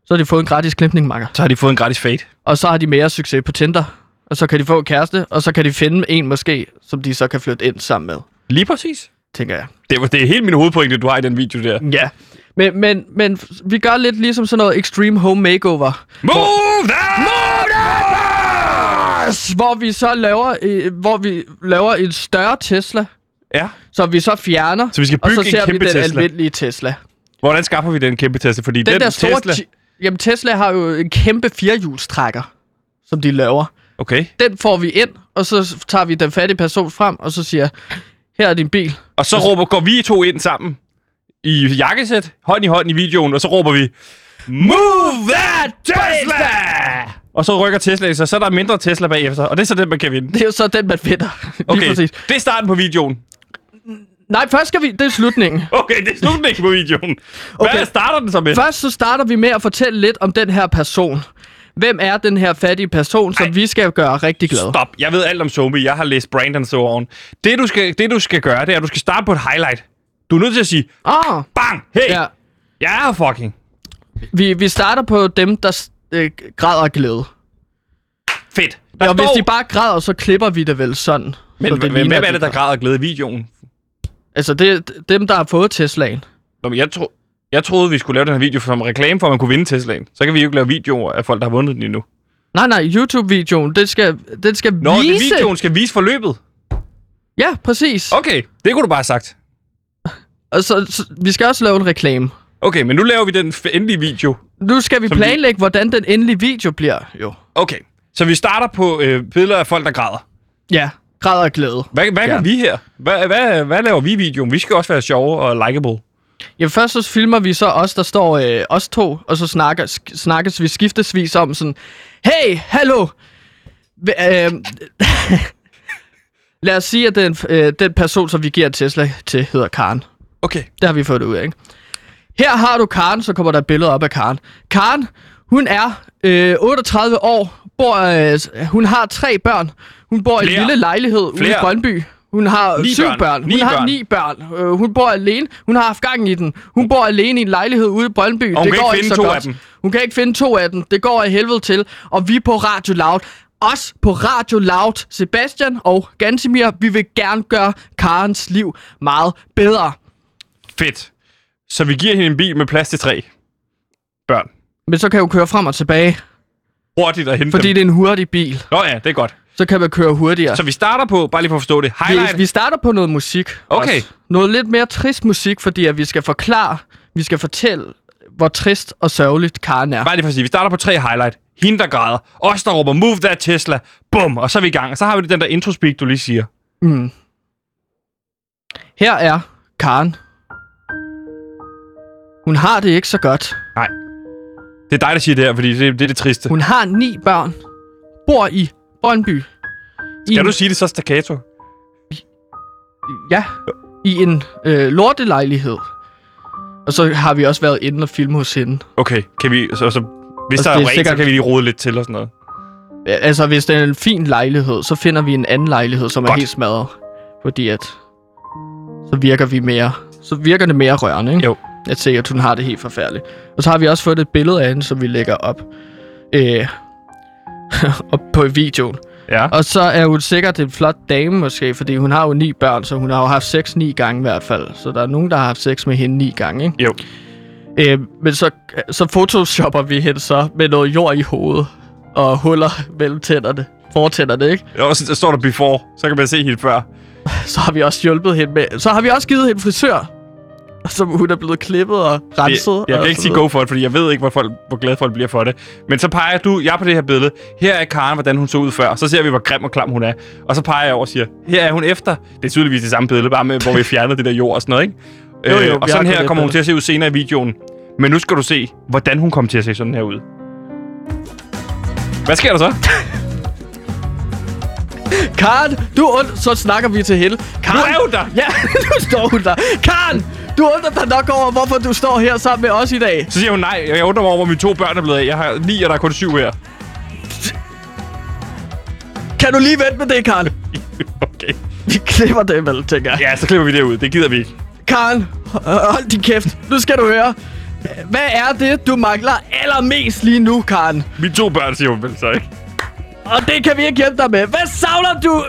så har de fået en gratis klipning, makker. Så har de fået en gratis fade. Og så har de mere succes på Tinder. Og så kan de få kæreste, og så kan de finde en måske, som de så kan flytte ind sammen med, Lige præcis. tænker jeg. Det, var, det er helt min hovedpointe, du har i den video der. Ja. Men, men, men vi gør lidt ligesom sådan noget extreme home makeover. Move that! Hvor vi så laver, øh, hvor vi laver en større Tesla, Ja. som vi så fjerner. Så vi skal og bygge så en ser vi kæmpe den Tesla. almindelige Tesla. Hvordan skaffer vi den kæmpe Tesla? Fordi Den, den, der store... Tesla... Tesla... Jamen, Tesla har jo en kæmpe firehjulstrækker, som de laver. Okay. Den får vi ind, og så tager vi den fattige person frem, og så siger, her er din bil. Og så råber, går vi to ind sammen i jakkesæt, hånd i hånd i videoen, og så råber vi, Move that Tesla! Og så rykker Tesla sig, så er der mindre Tesla bagefter, og det er så den, man kan vinde. Det er jo så den, man finder. <laughs> Lige Okay, præcis. det er starten på videoen. Nej, først skal vi... Det er slutningen. <laughs> Okay, det er slutningen på videoen. Hvad Okay. starter den så med? Først så starter vi med at fortælle lidt om den her person. Hvem er den her fattige person, som Ej. vi skal gøre rigtig glad? Stop. Jeg ved alt om zombie. Jeg har læst Brandon so on. Det du, skal, det, du skal gøre, det er, at du skal starte på et highlight. Du er nødt til at sige, Ah, bang, hey, ja. ja. jeg er fucking Vi, vi starter på dem, der øh, græder af glæde. fedt. Ja, Der og hvis de bare græder, så klipper vi det vel sådan. Men så hvem ligner, er det, de der græder af glæde i videoen? Altså, det er dem, der har fået Teslaen. Nå, men jeg, tro, jeg troede, vi skulle lave den her video som reklame for, at man kunne vinde Teslaen. Så kan vi jo ikke lave videoer af folk, der har vundet den endnu. Nej, nej, YouTube-videoen, den skal, den skal Nå, vise... det videoen skal vise forløbet. Ja, præcis. Okay, det kunne du bare have sagt. Og så, så, vi skal også lave en reklame. Okay, men nu laver vi den endelige video. Nu skal vi Som vi- planlægge, hvordan den endelige video bliver, jo. Okay, så vi starter på øh, billeder af folk, der græder. Ja, græder af glæde. Hvad, hvad Ja. gør vi her? Hvad, hvad, hvad laver vi i videoen? Vi skal også være sjove og likeable. Jamen først så filmer vi så os, der står øh, os to, og så snakker, sk- snakkes vi skiftesvis om sådan, hey, hallo! Hva- Øh, <laughs> lad os sige, at den, øh, den person, som vi giver Tesla til, hedder Karen. Okay. Det har vi fået ud af, ikke? Her har du Karen, så kommer der et billede op af Karen. Karen, hun er øh, 38 år, bor, øh, hun har tre børn. Hun bor i en Flere. lille lejlighed ude i Flere. Brøndby. Hun har Ni syv børn. børn. Hun Ni har børn. ni børn. Øh, hun bor alene. Hun har haft gang i den. Hun bor alene i en lejlighed ude i Brøndby. Og hun det kan går ikke finde så to godt. af dem. Hun kan ikke finde to af dem. Det går af helvede til. Og vi på Radio Loud, os på Radio Loud, Sebastian og Gansimir, vi vil gerne gøre Karens liv meget bedre. Fedt. Så vi giver hende en bil med plads til tre børn. Men så kan hun køre frem og tilbage, Hurtigt at hente fordi dem. det er en hurtig bil. Nå ja, det er godt. Så kan man køre hurtigere. Så vi starter på, bare lige for at forstå det, highlight. Vi, vi starter på noget musik. Okay. Også. Noget lidt mere trist musik, fordi at vi skal forklare, vi skal fortælle, hvor trist og sørgeligt Karen er. Bare lige for at sige, vi starter på tre highlight. Hende, der græder. Os, der råber, move that Tesla. Bum, og så er vi i gang. Og så har vi den der intro speak, du lige siger. Mm. Her er Karen. Hun har det ikke så godt. Nej. Det er dig, der siger det her, fordi det, det er det triste. Hun har ni børn. Bor i Brøndby. I Kan en, du sige det så staccato? Ja, i en øh, lortelejlighed. Og så har vi også været inde og filme hos hende. Okay, kan vi... Så, så, hvis Altså, der er rent, så sikkert- kan vi lige rode lidt til og sådan noget. Ja, Altså, hvis det er en fin lejlighed, så finder vi en anden lejlighed, som Godt. er helt smadret. Fordi at... Så virker vi mere... Så virker det mere rørende, ikke? Jo. At se, at hun har det helt forfærdeligt. Og så har vi også fået et billede af hende, som vi lægger op. Øh, <laughs> op på videoen. Ja. Og så er hun sikkert en flot dame måske, fordi hun har jo ni børn, så hun har jo haft sex ni gange i hvert fald. Så der er nogen, der har haft sex med hende ni gange, ikke? Jo. Øh, men så, så photoshopper vi hende så med noget jord i hovedet og huller mellem tænderne. Fortænderne, ikke? Og så står der before, så kan man se hende før. <laughs> Så har vi også hjulpet hende med... Så har vi også givet hende frisør, <laughs> som hun er blevet klippet og renset. Jeg, jeg kan ikke sige go for det, fordi jeg ved ikke, hvor, folk, hvor glade folk bliver for det. Men så peger du, jeg er på det her billede. Her er Karen, hvordan hun så ud før. Så ser vi, hvor grim og klam hun er. Og så peger jeg over og siger, her er hun efter. Det er tydeligvis det samme billede, bare med, hvor vi <laughs> fjernede det der jord og sådan noget, ikke? Jo, jo, øh, og sådan her kommer hun til at se ud senere i videoen. Men nu skal du se, hvordan hun kommer til at se sådan her ud. Hvad sker der så? Karen, du und... Så snakker vi til hende. Karen, Nu er hun der! Ja, <laughs> nu står hun der. Karen, du undrer dig nok over, hvorfor du står her sammen med os i dag. Så siger hun, nej, jeg undrer mig over, hvor mine to børn er blevet af. Jeg har ni, og der er kun syv her. Kan du lige vente med det, Karen? <laughs> okay. Vi klipper det vel, tænker jeg. Ja, så klipper vi det ud. Det gider vi ikke. Øh, hold din kæft. Nu skal du høre. hvad er det, du mangler allermest lige nu, Karen? Mine to børn, siger hun vel så ikke. Og det kan vi ikke hjælpe dig med. Hvad savner du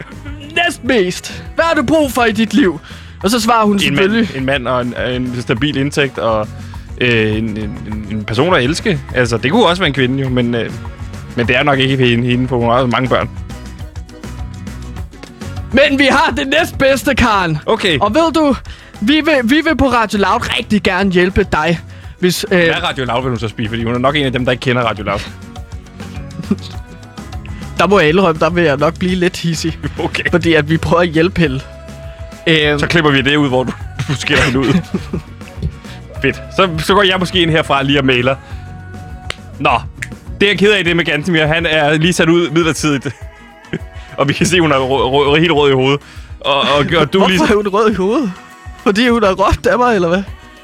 næstmest? Hvad har du brug for i dit liv? Og så svarer hun En selvfølgelig... mand, en mand og en, en stabil indtægt og øh, en, en, en person at elske. Altså, det kunne også være en kvinde jo, men, øh, men det er nok ikke hende, hende for hun har mange børn. Men vi har det næstbedste, Karen. Okay, Og ved du, vi vil, vi vil på Radio Loud rigtig gerne hjælpe dig. Hvis, øh, hvad er Radio Loud, vil hun så spise? Fordi hun er nok en af dem, der ikke kender Radio Loud. <laughs> der må jeg indrømme, der vil jeg nok blive lidt hissig. Okay. Fordi at vi prøver at hjælpe hende. Øh, Så klipper vi det ud, hvor du, du skiller hende ud. <laughs> Fedt. Så, så går jeg måske ind herfra lige og mailer. Nå, det er jeg ked af, det med Gantemir. Han er lige sat ud midlertidigt. <laughs> og vi kan se, hun er rød, rød, helt rød i hovedet. Og, og, og du er lige, Hvorfor er hun rød i hovedet? Fordi hun har råbt af mig, eller hvad?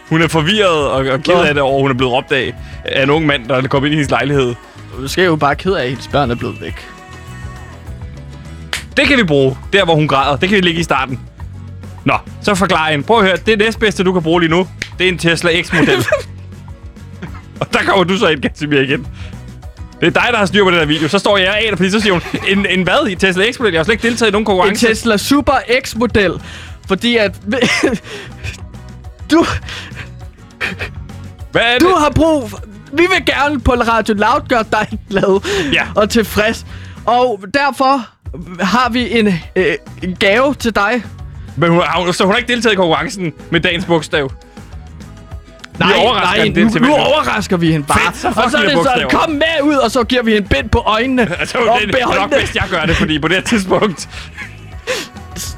hun er forvirret og, og ked af det over, hun er blevet råbt af af en ung mand, der er kommet ind i hendes lejlighed. Måske er hun bare ked af, at hendes børn er blevet væk. Det kan vi bruge, der hvor hun græder. Det kan vi lægge i starten. Nå, så forklar hende. Prøv at høre, det næstbedste, du kan bruge lige nu, det er en Tesla X-model. <laughs> og der kommer du så ind, Gansimir, igen. Det er dig, der har styr på den her video. Så står jeg af dig, fordi så siger hun, en, en hvad i Tesla X-model? Jeg har slet ikke deltaget i nogen En konkurrence. Tesla Super X-model. Fordi at... <laughs> du, Hvad er det? du har brug... For, vi vil gerne på Radio Loud gøre dig glad Ja. og tilfreds. Og derfor har vi en, øh, en gave til dig. Men hun, har så hun har ikke deltaget i konkurrencen med dagens bogstav. Nej, nej, nu, nu simpelthen- overrasker vi hende bare. Fedt, så og så er de det bogstaver. kom med ud, og så giver vi hende bind på øjnene. <laughs> Altså, og det, det er nok bedst, jeg gør det, fordi på det her tidspunkt... <laughs>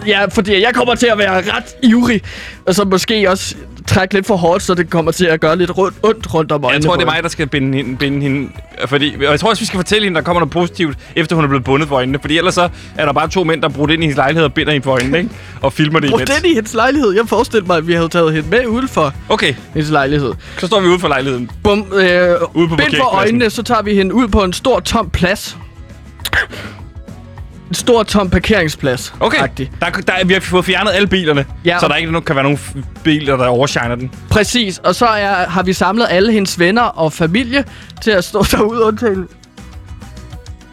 Ja, fordi jeg kommer til at være ret ivrig, og så måske også trække lidt for hårdt, så det kommer til at gøre lidt rundt, ondt rundt om øjnene. Jeg tror, det er mig, der skal binde hende, binde hende fordi, og jeg tror også, vi skal fortælle hende, der kommer noget positivt, efter hun er blevet bundet for øjnene. Fordi ellers så er der bare to mænd, der bruger ind i hendes lejlighed og binder hende for øjnene, ikke? Og filmer det imens. den i hendes lejlighed. Jeg forestiller mig, at vi havde taget hende med uden for Okay, hendes lejlighed. så står vi ude for lejligheden. Bum, øh, Ude på bind for øjnene, så tager vi hende ud på en stor, tom plads. En stor, tom parkeringsplads. Okay, -agtig. der, der, vi har fået fjernet alle bilerne, Ja. så der ikke kan være nogen biler, der overshiner den. Præcis, og så er, har vi samlet alle hendes venner og familie til at stå <laughs> derude undtagen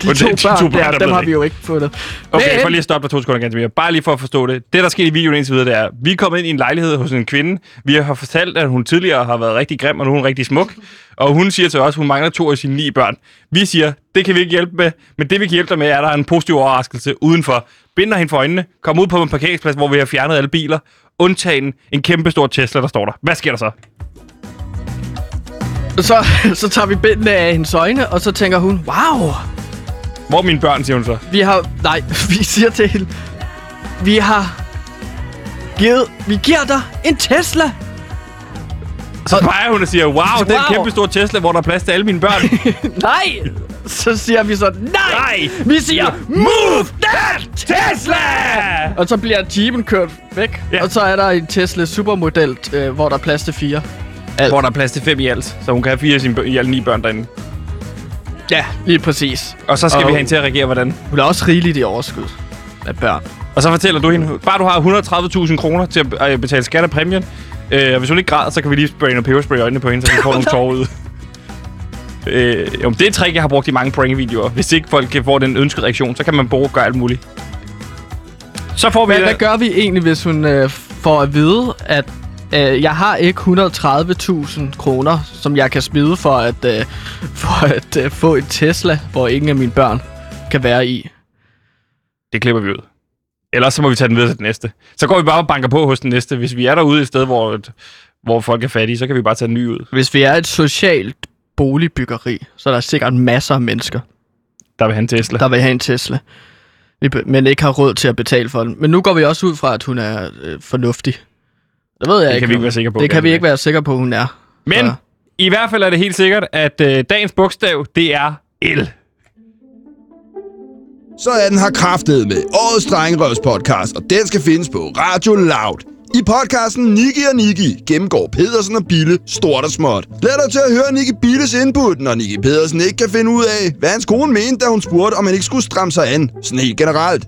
de to de børn, to børn, der der, er dem har vi jo ikke fundet. Okay, Men- for lige at stoppe dig to sekunder ganske mere. Bare lige for at forstå det. Det, der skete i videoen indtil videre, det er, vi er kommet ind i en lejlighed hos en kvinde. Vi har fortalt, at hun tidligere har været rigtig grim, og nu er hun rigtig smuk. Og hun siger til os, at hun mangler to af sine ni børn. Vi siger, det kan vi ikke hjælpe med, men det vi kan hjælpe dig med, er, at der er en positiv overraskelse udenfor. Binder hende for øjnene, kommer ud på en parkeringsplads, hvor vi har fjernet alle biler, undtagen en kæmpe stor Tesla, der står der. Hvad sker der så? Så, så tager vi bindene af hendes øjne, og så tænker hun, wow, Hvor er mine børn, siger hun så. vi har... Nej, <laughs> vi siger til hende, vi har givet... Vi giver dig en Tesla. Så peger hun og siger, wow, er Wow. kæmpe stor Tesla, hvor der er plads til alle mine børn. <laughs> Nej! Så siger vi så, nej! Nej! Vi siger, Move that Tesla! og så bliver jeepen kørt væk. Ja. Og så er der en Tesla Supermodel, øh, hvor der er plads til fire. Alt. Hvor der er plads til fem i alt, så hun kan have fire af sine i alle ni børn derinde. Ja, lige præcis. Og så skal Og- vi have hende til at reagere, hvordan. Hun er også rigeligt i overskud af børn. Og så fortæller du hende, bare du har 130.000 kroner til at øh, betale skat af præmien. Øh, og hvis hun ikke græder, så kan vi lige spraye noget peberspray i øjnene på hende, så vi får nogle tårer ud. <laughs> Øh, jo, det er et trick, jeg har brugt i mange prank-videoer. Hvis ikke folk kan få den ønskede reaktion, så kan man bruge gøre alt muligt. Så får vi... Hvad, hvad gør vi egentlig, hvis hun øh, får at vide, at øh, jeg har ikke 130.000 kroner, som jeg kan smide for at, øh, <laughs> for at øh, få en Tesla, hvor ingen af mine børn kan være i? Det klipper vi ud. Ellers så må vi tage den videre til den næste. Så går vi bare og banker på hos den næste. Hvis vi er derude et sted, hvor, hvor folk er fattige, så kan vi bare tage den nye ud. Hvis vi er et socialt boligbyggeri, så er der sikkert masser af mennesker, Der vil han Tesla. der vil have en Tesla, men ikke har råd til at betale for den. Men nu går vi også ud fra, at hun er øh, fornuftig. Det ved jeg Det ikke. kan vi ikke være sikre på. Det kan vi ikke være sikre på, hun er. Men Så- i hvert fald er det helt sikkert, at øh, dagens bogstav, det er L. Så er den her kraftet med årets Drengerøvs podcast, og den skal findes på Radio Loud. I podcasten Niki og Niki gennemgår Pedersen og Bille stort og småt. Lad dig til at høre Niki Billes input, når Niki Pedersen ikke kan finde ud af, hvad hans kone mente, da hun spurgte, om han ikke skulle stramme sig an, sådan helt generelt.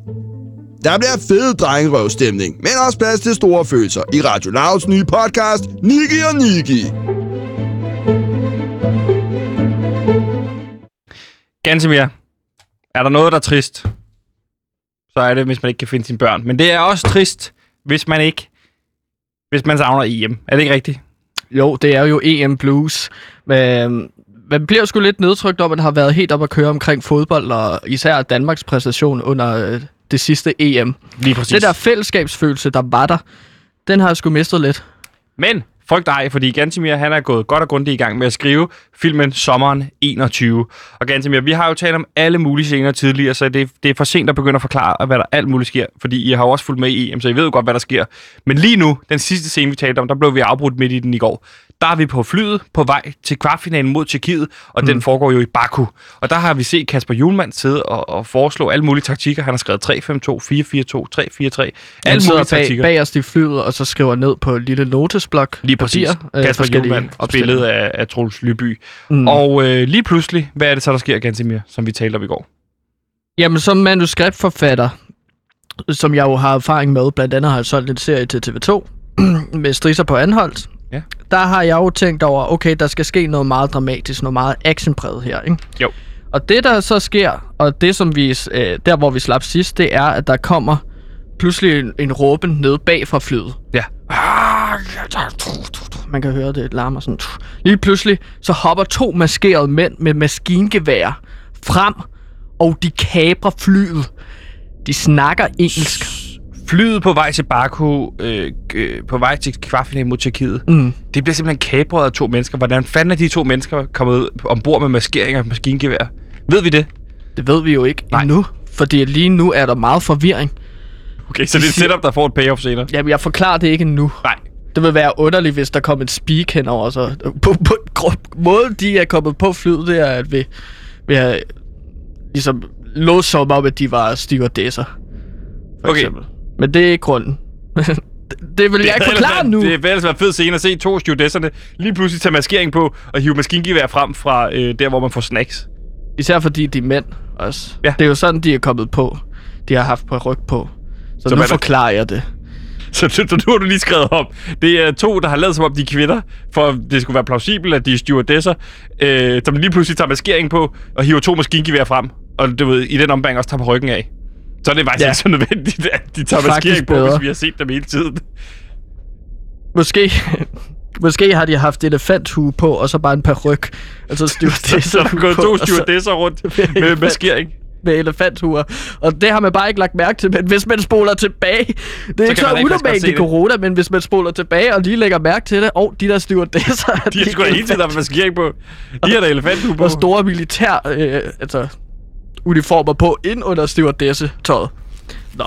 Der bliver fed drengerøvstemning, men også plads til store følelser i Radio Louds nye podcast, Niki og Niki. Gansimir, er der noget, der er trist, så er det, hvis man ikke kan finde sine børn. Men det er også trist, hvis man ikke hvis man savner EM. Er det ikke rigtigt? Jo, det er jo EM Blues. Men man bliver sgu lidt nedtrykt om, at det har været helt op at køre omkring fodbold, og især Danmarks præstation under øh, det sidste EM. Lige præcis. Det der fællesskabsfølelse, der var der, den har jeg sgu mistet lidt. Men frygt ej, fordi Gantimir han er gået godt og grundigt i gang med at skrive filmen Sommeren 21. Og Gantimir, vi har jo talt om alle mulige scener tidligere, så det, det er for sent at begynde at forklare, hvad der alt muligt sker, fordi I har jo også fulgt med i EM, så I ved jo godt, hvad der sker. Men lige nu, den sidste scene, vi talte om, der blev vi afbrudt midt i den i går. Der er vi på flyet på vej til kvartfinalen mod Tjekkiet, og mm. den foregår jo i Baku. Og der har vi set Kasper Julemand sidde og, og foreslå alle mulige taktikker. Han har skrevet 3-5-2, 4-4-2, 3-4-3, Han alle mulige bag, taktikker. bag os i flyet, og så skriver ned på en lille notesblok. Lige præcis. papir, øh, Kasper Julemand, spillet af, af Troels Lyby. Mm. Og øh, lige pludselig, hvad er det så, der sker, Gansimir, som vi talte om i går? Jamen, som manuskriptforfatter, som jeg jo har erfaring med, blandt andet har jeg solgt en serie til TV2 <clears throat> med Strisser på Anholdt. Der har jeg jo tænkt over, okay, der skal ske noget meget dramatisk, noget meget actionpræget her, ikke? Jo. Og det, der så sker, og det, som vi, øh, der hvor vi slap sidst, det er, at der kommer pludselig en, en råben ned bag fra flyet. Ja. Man kan høre det larmer sådan. Lige pludselig, så hopper to maskerede mænd med maskingevær frem, og de kaprer flyet. De snakker engelsk. Flyet på vej til Baku, øh, øh, på vej til kvartfinalen mod Tjekkiet, Mm. det bliver simpelthen kapret af to mennesker. Hvordan fanden er de to mennesker kommet ombord med maskeringer og maskingevær? Ved vi det? Det ved vi jo ikke Nej. Endnu, fordi lige nu er der meget forvirring. Okay, så det er et setup, der får et payoff senere. Jamen, jeg forklarer det ikke endnu. Nej. Det vil være underligt, hvis der kom et speak henover. Så på, på, på måden, de er kommet på flyet, det er, at vi, vi har ligesom låst som om, at de var stewardesser. For Okay. Eksempel. Men det er ikke grunden. <laughs> det, det vil jeg ikke forklare nu. Det vil ellers være fed scene at se to stewardesserne lige pludselig tage maskering på og hive maskingevær frem fra øh, der, hvor man får snacks. Især fordi de er mænd også. Ja. Det er jo sådan, de er kommet på. De har haft på ryg på. Så, Så nu er- forklarer jeg det. Så, så, så nu har du lige skrevet op. Det er to, der har lavet som om de er kvinder, for det skulle være plausibelt, at de er stewardesser, øh, som lige pludselig tager maskering på og hiver to maskingevær frem, og du ved, i den ombæring også tager på ryggen af. Så er det faktisk Ja. ikke så nødvendigt, at de tager maskering på, hvis vi har set dem hele tiden. Måske, <laughs> måske har de haft elefanthue på, og så bare en peruk. Altså Så <laughs> der stewardesser er gået to og så- stewardesser rundt <laughs> Med med maskering. med elefanthuer. Og det har man bare ikke lagt mærke til, men hvis man spoler tilbage, det er så ikke godt unormalt i det. corona, men hvis man spoler tilbage og lige lægger mærke til det, og de der stewardesser, De har sgu hele tiden haft maskering på. De har da elefanthue på. og store militær, øh, altså, uniformer på, ind under stewardesse-tøjet. Nå.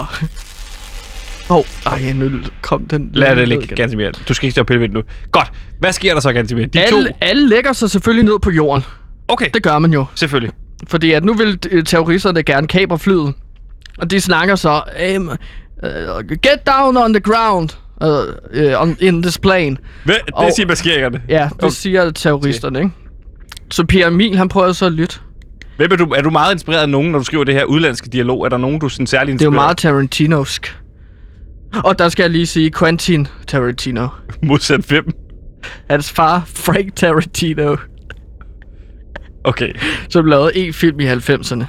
Åh, oh, ej, nu kom den. Lad det ligge, igen. Gansimir. Du skal ikke stå og pille ved det nu. Godt. Hvad sker der så, Gansimir? De Alle, to... alle lægger sig selvfølgelig ned på jorden. Okay, Det gør man jo. selvfølgelig. Fordi at nu vil øh, terroristerne gerne kapre flyet. Og de snakker så, um, uh, get down on the ground uh, uh, on, in this plane. Hvad? Det Og- siger maskeringerne. Ja, det Okay. siger terroristerne, ikke? Så Pierre Emil, han prøver så at lytte. Hvem er, du, er du meget inspireret af nogen, når du skriver det her udlandske dialog? Er der nogen, du sådan særlig Det er jo inspireret meget Tarantinosk. Og der skal jeg lige sige Quentin Tarantino. <laughs> modsat hvem? Hans far, Frank Tarantino, Okay. som lavede en film i 90'erne.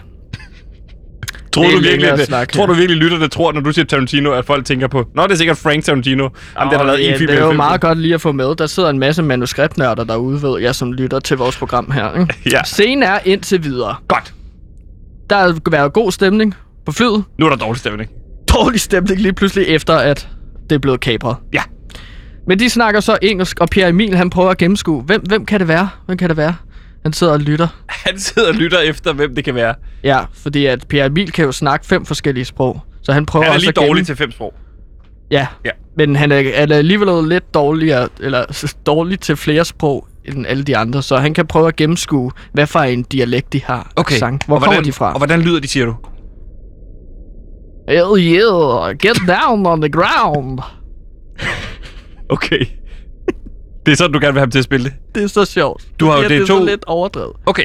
Tror Det du, virkelig, at, snak tror du virkelig, lytterne tror, når du siger Tarantino, at folk tænker på, Nå, det er sikkert Frank Tarantino. Jamen, den har lavet ja, en film det er jo 90'erne." meget godt lige at få med. Der sidder en masse manuskriptnørder derude, ved jeg, som lytter til vores program her. Ikke? <laughs> Ja. Scenen er indtil videre. Godt. Der har været god stemning på flyet. Nu er der dårlig stemning. Dårlig stemning lige pludselig efter, at det er blevet kapret. Ja. Men de snakker så engelsk, og Pierre Emil han prøver at gennemskue. Hvem, hvem kan det være? Hvem kan det være? Han sidder og lytter. <laughs> Han sidder og lytter efter, hvem det kan være. Ja, fordi at Pierre Emil kan jo snakke fem forskellige sprog. Så han prøver Han er også lige dårlig til fem sprog. Ja. Ja. Men han er, han er alligevel lidt dårligere, eller <laughs> dårlig til flere sprog end alle de andre, så han kan prøve at gennemskue, hvad for en dialekt de har. Accent. Hvor og kommer hvordan, de fra? Og hvordan lyder de, siger du? Hell yeah, get down on the ground. <laughs> Okay. Det er sådan, du gerne vil have dem til at spille det. Det er så sjovt. Du har jo det, det er to- så lidt overdrevet. Okay.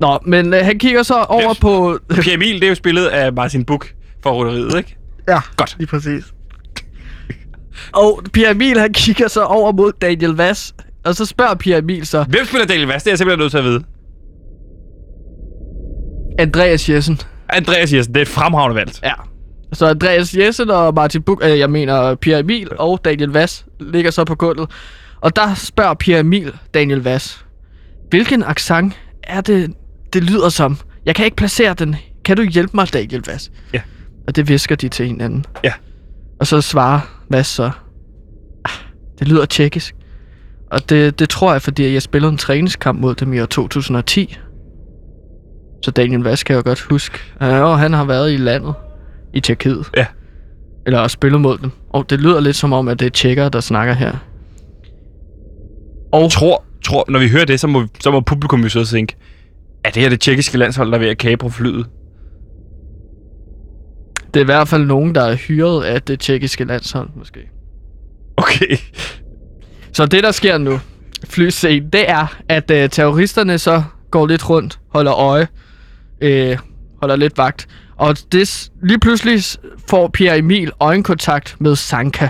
Nå, men øh, han kigger så over Yes. på... Pierre Emil, det er jo spillet af Martin Buch fra Roderiet, ikke? ja, Godt. lige præcis. <laughs> Og Pierre Emil, han kigger så over mod Daniel Vass, og så spørger Pierre Emil så, Hvem spiller Daniel Vast? Det er jeg simpelthen nødt til at vide. Andreas Jessen. Andreas Jessen, det er et fremragende valg. Ja. Så Andreas Jessen og Martin Buk, øh, jeg mener Pierre Emil og Daniel Vass ligger så på gulvet. Og der spørger Pierre Emil Daniel Vass, hvilken accent er det, det lyder som? Jeg kan ikke placere den. Kan du hjælpe mig, Daniel Vass? Ja. Og det visker de til hinanden. Ja. Og så svarer Vass så, "Ah, det lyder tjekkisk. Og det, det tror jeg, fordi jeg spillede en træningskamp mod dem i år 2010. Så Daniel Vass kan jeg godt huske. Ja, og han har været i landet. I Tjekkiet. Ja. Eller også spillet mod dem. Og det lyder lidt som om, at det er tjekkere, der snakker her. Og Tror, tror, når vi hører det, så må, så må publikum jo så tænke, er det her det tjekkiske landshold, der er ved at kapre flyet? det er i hvert fald nogen, der er hyret af det tjekkiske landshold, måske. Okay. Så det, der sker nu, flyscenen, det er, at øh, terroristerne så går lidt rundt, holder øje, øh, holder lidt vagt. Og det, lige pludselig får Pierre Emil øjenkontakt med Sanka.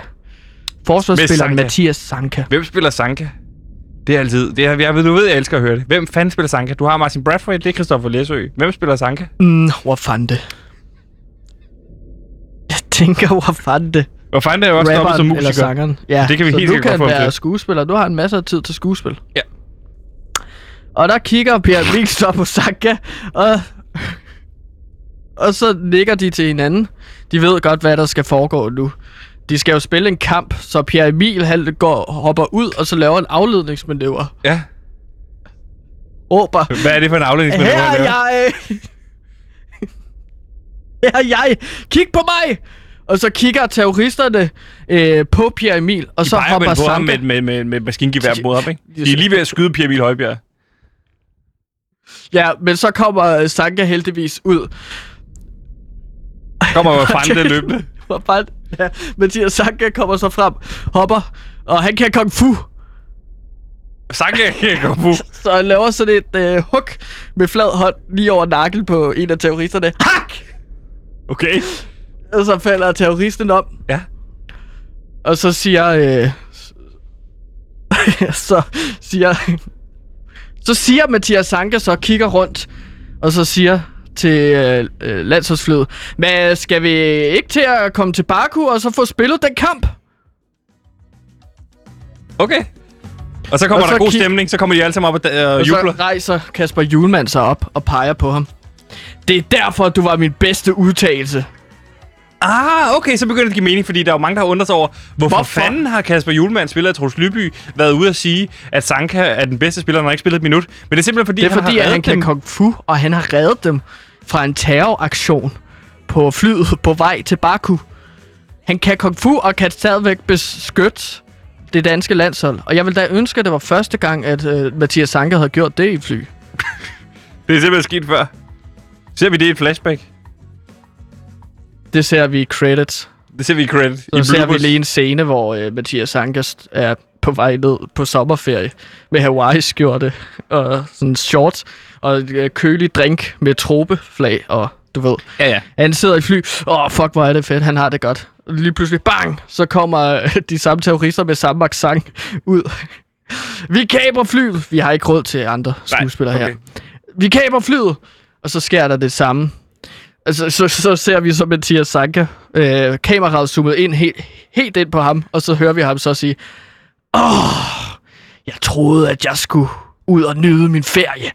Forsvarsspilleren Sanka. Mathias Sanka. Hvem spiller Sanka? Det er altid. Det er, jeg ved, du ved, jeg elsker at høre det. Hvem fanden spiller Sanka? Du har Martin Bradford, det er Christoffer Læsø. Hvem spiller Sanka? Mm, hvor fanden det? Jeg tænker, hvor fanden det? Hvor fanden er jeg også stoppet som Rapperen eller musiker? sangeren. Ja, Det kan vi så helt du kan være til. skuespiller. Du har en masse af tid til skuespil. Ja. Og der kigger Pierre Emil så på Sanka, og, og så nikker de til hinanden. De ved godt, hvad der skal foregå nu. De skal jo spille en kamp, så Pierre Emil han går, hopper ud, og så laver en afledningsmanøvre. Ja. Råber, Hvad er det for en afledningsmanøvre? her er jeg! <laughs> her er jeg! Kig på mig! Og så kigger terroristerne øh, på Pierre Emil, og De så hopper på ham med, med, med, med maskingevær mod ham, ikke? de- er lige ved at skyde Pierre Emil Højbjerg. Ja, men så kommer øh, Sanka heldigvis ud. Kommer <laughs> det løbende. Fanden? <laughs> Ja, Mathias Sanka kommer så frem, hopper, og han kan kung fu. Sanka kan gå på. <laughs> Så han laver sådan et øh, hug med flad hånd lige over nakken på en af terroristerne. Hak! Okay. Og så falder terroristen om, Ja. og så siger... Øh, <laughs> så siger... Så siger Mathias Sanka så, kigger rundt, og så siger til øh, øh, landsholdsflyet, men skal vi ikke til at komme til Baku og så få spillet den kamp? Okay. Og så kommer Og der så god stemning, så kommer de alle sammen op og, øh, Og jubler. så rejser Kasper Julemand sig op og peger på ham. Det er derfor, du var min bedste udtalelse. Ah, okay, så begynder det at give mening, fordi der er jo mange, der har undret sig over, hvorfor, Hvorfor? fanden har Kasper Julemand, spiller af Troels Lyby, været ude at sige, at Sanka er den bedste spiller, når han har ikke spillet et minut. Men det er simpelthen fordi, Det er fordi, har at han reddet kan dem. kung fu, og han har reddet dem fra en terroraktion på flyet på vej til Baku. Han kan kung fu og kan stadigvæk beskytte det danske landshold. Og jeg vil da ønske, at det var første gang, at uh, Mathias Sanka havde gjort det i fly. <laughs> Det er simpelthen sket før. Ser vi det i et flashback? Det ser vi i credits. Det ser vi i credit. Så I ser vi lige en scene, hvor uh, Mathias Sanka st- er på vej ned på sommerferie med Hawaii-skjorte og sådan shorts og øh, kølig drink med tropeflag og du ved. Ja, ja. Han sidder i fly. Åh, oh, fuck, hvor er det fedt. Han har det godt. Lige pludselig, bang, så kommer øh, de samme terrorister med samme accent ud. Vi kaber flyet. Vi har ikke råd til andre skuespillere okay. her. Vi kaber flyet. Og så sker der det samme. Altså, så, så ser vi så Mathias Sanka. Øh, kameraet zoomet ind helt, helt ind på ham. Og så hører vi ham så sige, Åh, jeg troede, at jeg skulle ud og nyde min ferie.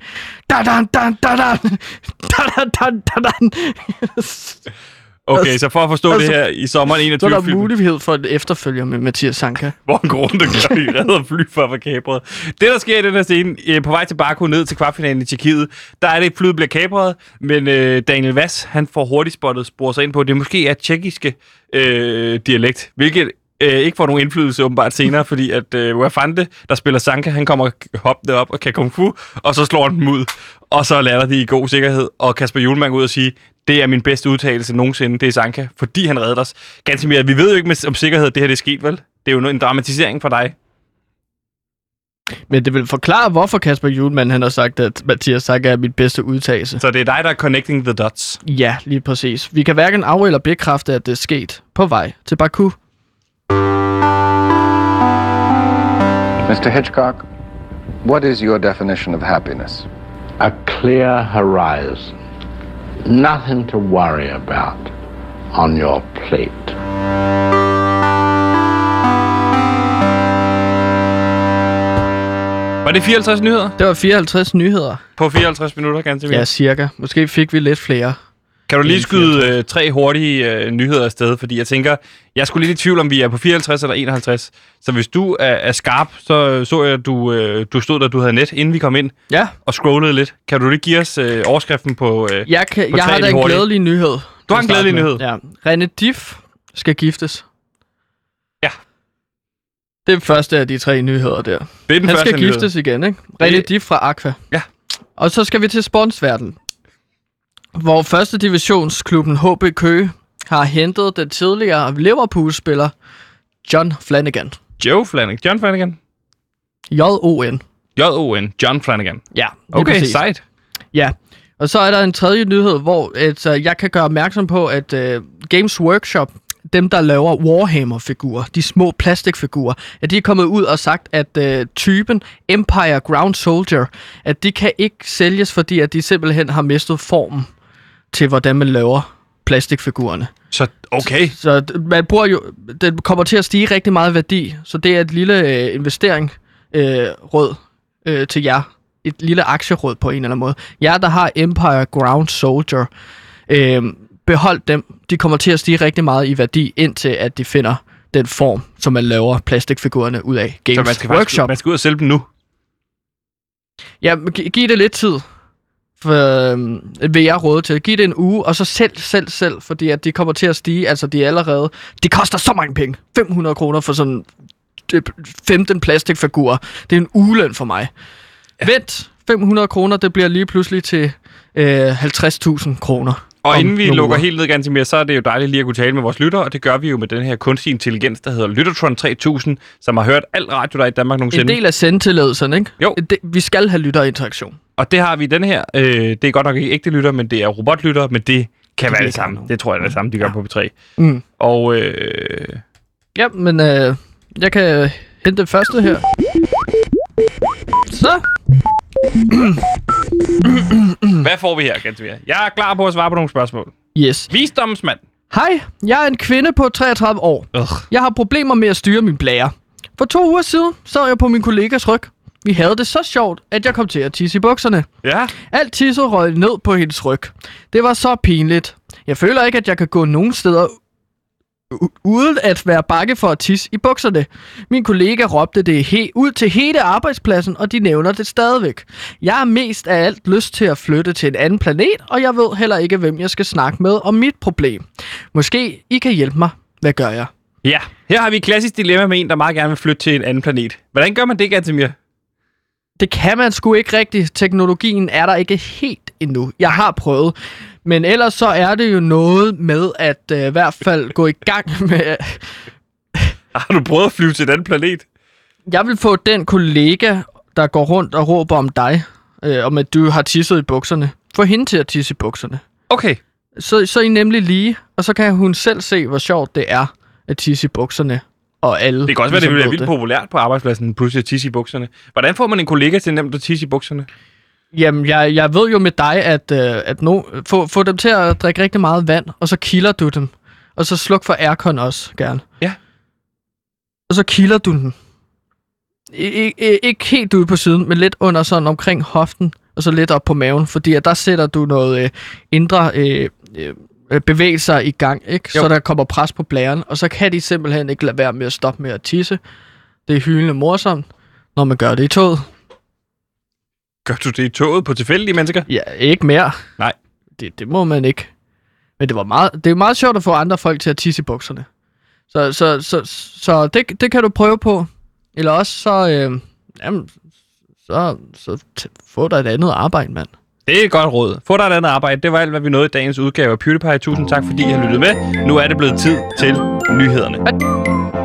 Da da da da da da da da da Okay, så for at forstå Altså, det her i sommeren Så er 21 der film, mulighed for en efterfølger med Mathias Sanka. hvor en og gør i redder fly for at få kapret. Det, der sker i den her scene, øh, på vej til Baku ned til kvartfinalen i Tjekkiet, der er det, at flyet bliver kapret, men øh, Daniel Vass, han får hurtigt spottet spor sig ind på, at det måske er tjekkiske øh, dialekt, hvilket øh, ikke får nogen indflydelse åbenbart senere, fordi at øh, Wafande, der spiller Sanka, han kommer hoppende op og kan kung fu, og så slår han dem ud, og så lander de i god sikkerhed, og Kasper Julemand går ud og siger, det er min bedste udtalelse nogensinde, det er Sanka, fordi han reddede os. Ganske mere, vi ved jo ikke med, om sikkerhed, det her det er sket, vel? Det er jo en dramatisering for dig. Men det vil forklare, hvorfor Kasper Julemand han har sagt, at Mathias Sanka er mit bedste udtalelse. Så det er dig, der er connecting the dots. Ja, lige præcis. Vi kan hverken af- eller bekræfte, at det er sket på vej til Baku. Mr. Hitchcock, what is your definition of happiness? a clear horizon, nothing to worry about on your plate. Var det 54 nyheder? Det var 54 nyheder. På 54 minutter, ganske Ja, ja. cirka. Måske fik vi lidt flere. Kan du lige skyde øh, tre hurtige øh, nyheder afsted? Fordi jeg tænker, jeg skulle lidt i tvivl, om vi er på 54 eller 51. Så hvis du er, er skarp, så så jeg, at du, øh, du stod der, du havde net, inden vi kom ind, Ja, og scrollede lidt. Kan du lige give os øh, overskriften på... Øh, jeg, kan, På jeg har da en hurtigt. glædelig nyhed. Du har en glædelig med. Ja. René Diff skal giftes. Ja. Det er den første af de tre nyheder der. det er den Han første skal nyhed. giftes igen, ikke? René Diff fra Aqua. Ja. Og så skal vi til sponsverden. Hvor første divisionsklubben HB Køge har hentet den tidligere Liverpool-spiller John Flanagan. Joe Flanagan. John Flanagan. J-O-N. J-O-N. John Flanagan. Ja, Okay, præcis. sejt. Ja, og så er der en tredje nyhed, hvor et, uh, jeg kan gøre opmærksom på, at uh, Games Workshop, dem der laver Warhammer-figurer, de små plastikfigurer, at de er kommet ud og sagt, at uh, typen Empire Ground Soldier, at de kan ikke sælges, fordi at de simpelthen har mistet formen til, hvordan man laver plastikfigurerne. Så okay. Så d- man bruger jo, det kommer til at stige rigtig meget i værdi, så det er et lille øh, investering øh, råd øh, til jer. Et lille aktieråd på en eller anden måde. Jer, der har Empire Ground Soldier, øh, behold dem. De kommer til at stige rigtig meget i værdi, indtil at de finder den form, som man laver plastikfigurerne ud af. Games Så man skal, faktisk, Workshop. man skal ud og sælge dem nu. Ja, gi- giv det lidt tid. Øh, vil jeg råde til. Giv det en uge, og så selv, selv, selv, fordi at de kommer til at stige. Altså, de er allerede... Det koster så mange penge. 500 kroner for sådan øh, 15 plastikfigurer. Det er en ugeløn for mig. Ja. Vent, 500 kroner, det bliver lige pludselig til øh, 50.000 kroner. Og inden vi lukker uger. helt ned, Gansimir, så er det jo dejligt lige at kunne tale med vores lyttere, og det gør vi jo med den her kunstige intelligens, der hedder Lyttertron 3000, som har hørt alt radio, der er i Danmark En nogensinde. del af sendtilladelsen, ikke? Jo. Det, vi skal have lytterinteraktion. Og det har vi i den her. Øh, det er godt nok ikke ægte lytter, men det er robotlytter, men det kan være kan det samme. Det tror jeg er det samme, de gør på P3. Mm. Og øh, Ja, men øh, jeg kan hente det første her. Så. <clears throat> <clears throat> hvad får vi her, Gansimir? Jeg er klar på at svare på nogle spørgsmål. Yes. Visdomsmand. Hej, jeg er en kvinde på 33 år. Ugh. Jeg har problemer med at styre min blære. For to uger siden sad jeg på min kollegas ryg. Vi havde det så sjovt, at jeg kom til at tisse i bukserne. Ja. Alt tisset røg ned på hendes ryg. Det var så pinligt. Jeg føler ikke, at jeg kan gå nogen steder uden at være bange for at tisse i bukserne. Min kollega råbte det he- ud til hele arbejdspladsen, og de nævner det stadigvæk. Jeg har mest af alt lyst til at flytte til en anden planet, og jeg ved heller ikke, hvem jeg skal snakke med om mit problem. Måske I kan hjælpe mig. Hvad gør jeg? Ja, her har vi et klassisk dilemma med en, der meget gerne vil flytte til en anden planet. Hvordan gør man det, Gansimir? Det kan man sgu ikke rigtigt. Teknologien er der ikke helt endnu. Jeg har prøvet. Men ellers så er det jo noget med at øh, i hvert fald gå i gang <laughs> med... Har du prøvet at flyve til en anden planet? Jeg vil få den kollega, der går rundt og råber om dig, øh, om at du har tisset i bukserne. Få hende til at tisse i bukserne. Okay. Så, så er I nemlig lige, og så kan hun selv se, hvor sjovt det er at tisse i bukserne. Og alle Det kan også være, det ligesom bliver ved vildt populært på arbejdspladsen, pludselig at tisse i bukserne. Hvordan får man en kollega til nemt at tisse i bukserne? Jamen, jeg, jeg ved jo med dig, at, øh, at no, få, få dem til at drikke rigtig meget vand, og så kilder du dem. Og så sluk for aircon også, gerne. Ja. Og så kilder du dem. I, I, ikke helt ude på siden, men lidt under sådan omkring hoften, og så lidt op på maven, fordi at der sætter du noget øh, indre øh, øh, bevægelser i gang, ikke? Jo. Så der kommer pres på blæren, og så kan de simpelthen ikke lade være med at stoppe med at tisse. Det er hyldende morsomt, når man gør det i toget. Gør du det i toget på tilfældige mennesker? Ja, ikke mere. Nej. Det, det må man ikke. Men det, var meget, det er meget sjovt at få andre folk til at tisse i bukserne. Så, så, så, så det, det kan du prøve på. Eller også så, øh, jamen, så, så få dig et andet arbejde, mand. Det er et godt råd. Få dig et andet arbejde. Det var alt, hvad vi nåede i dagens udgave af PewDiePie. Tusind tak, fordi I har lyttet med. Nu er det blevet tid til nyhederne.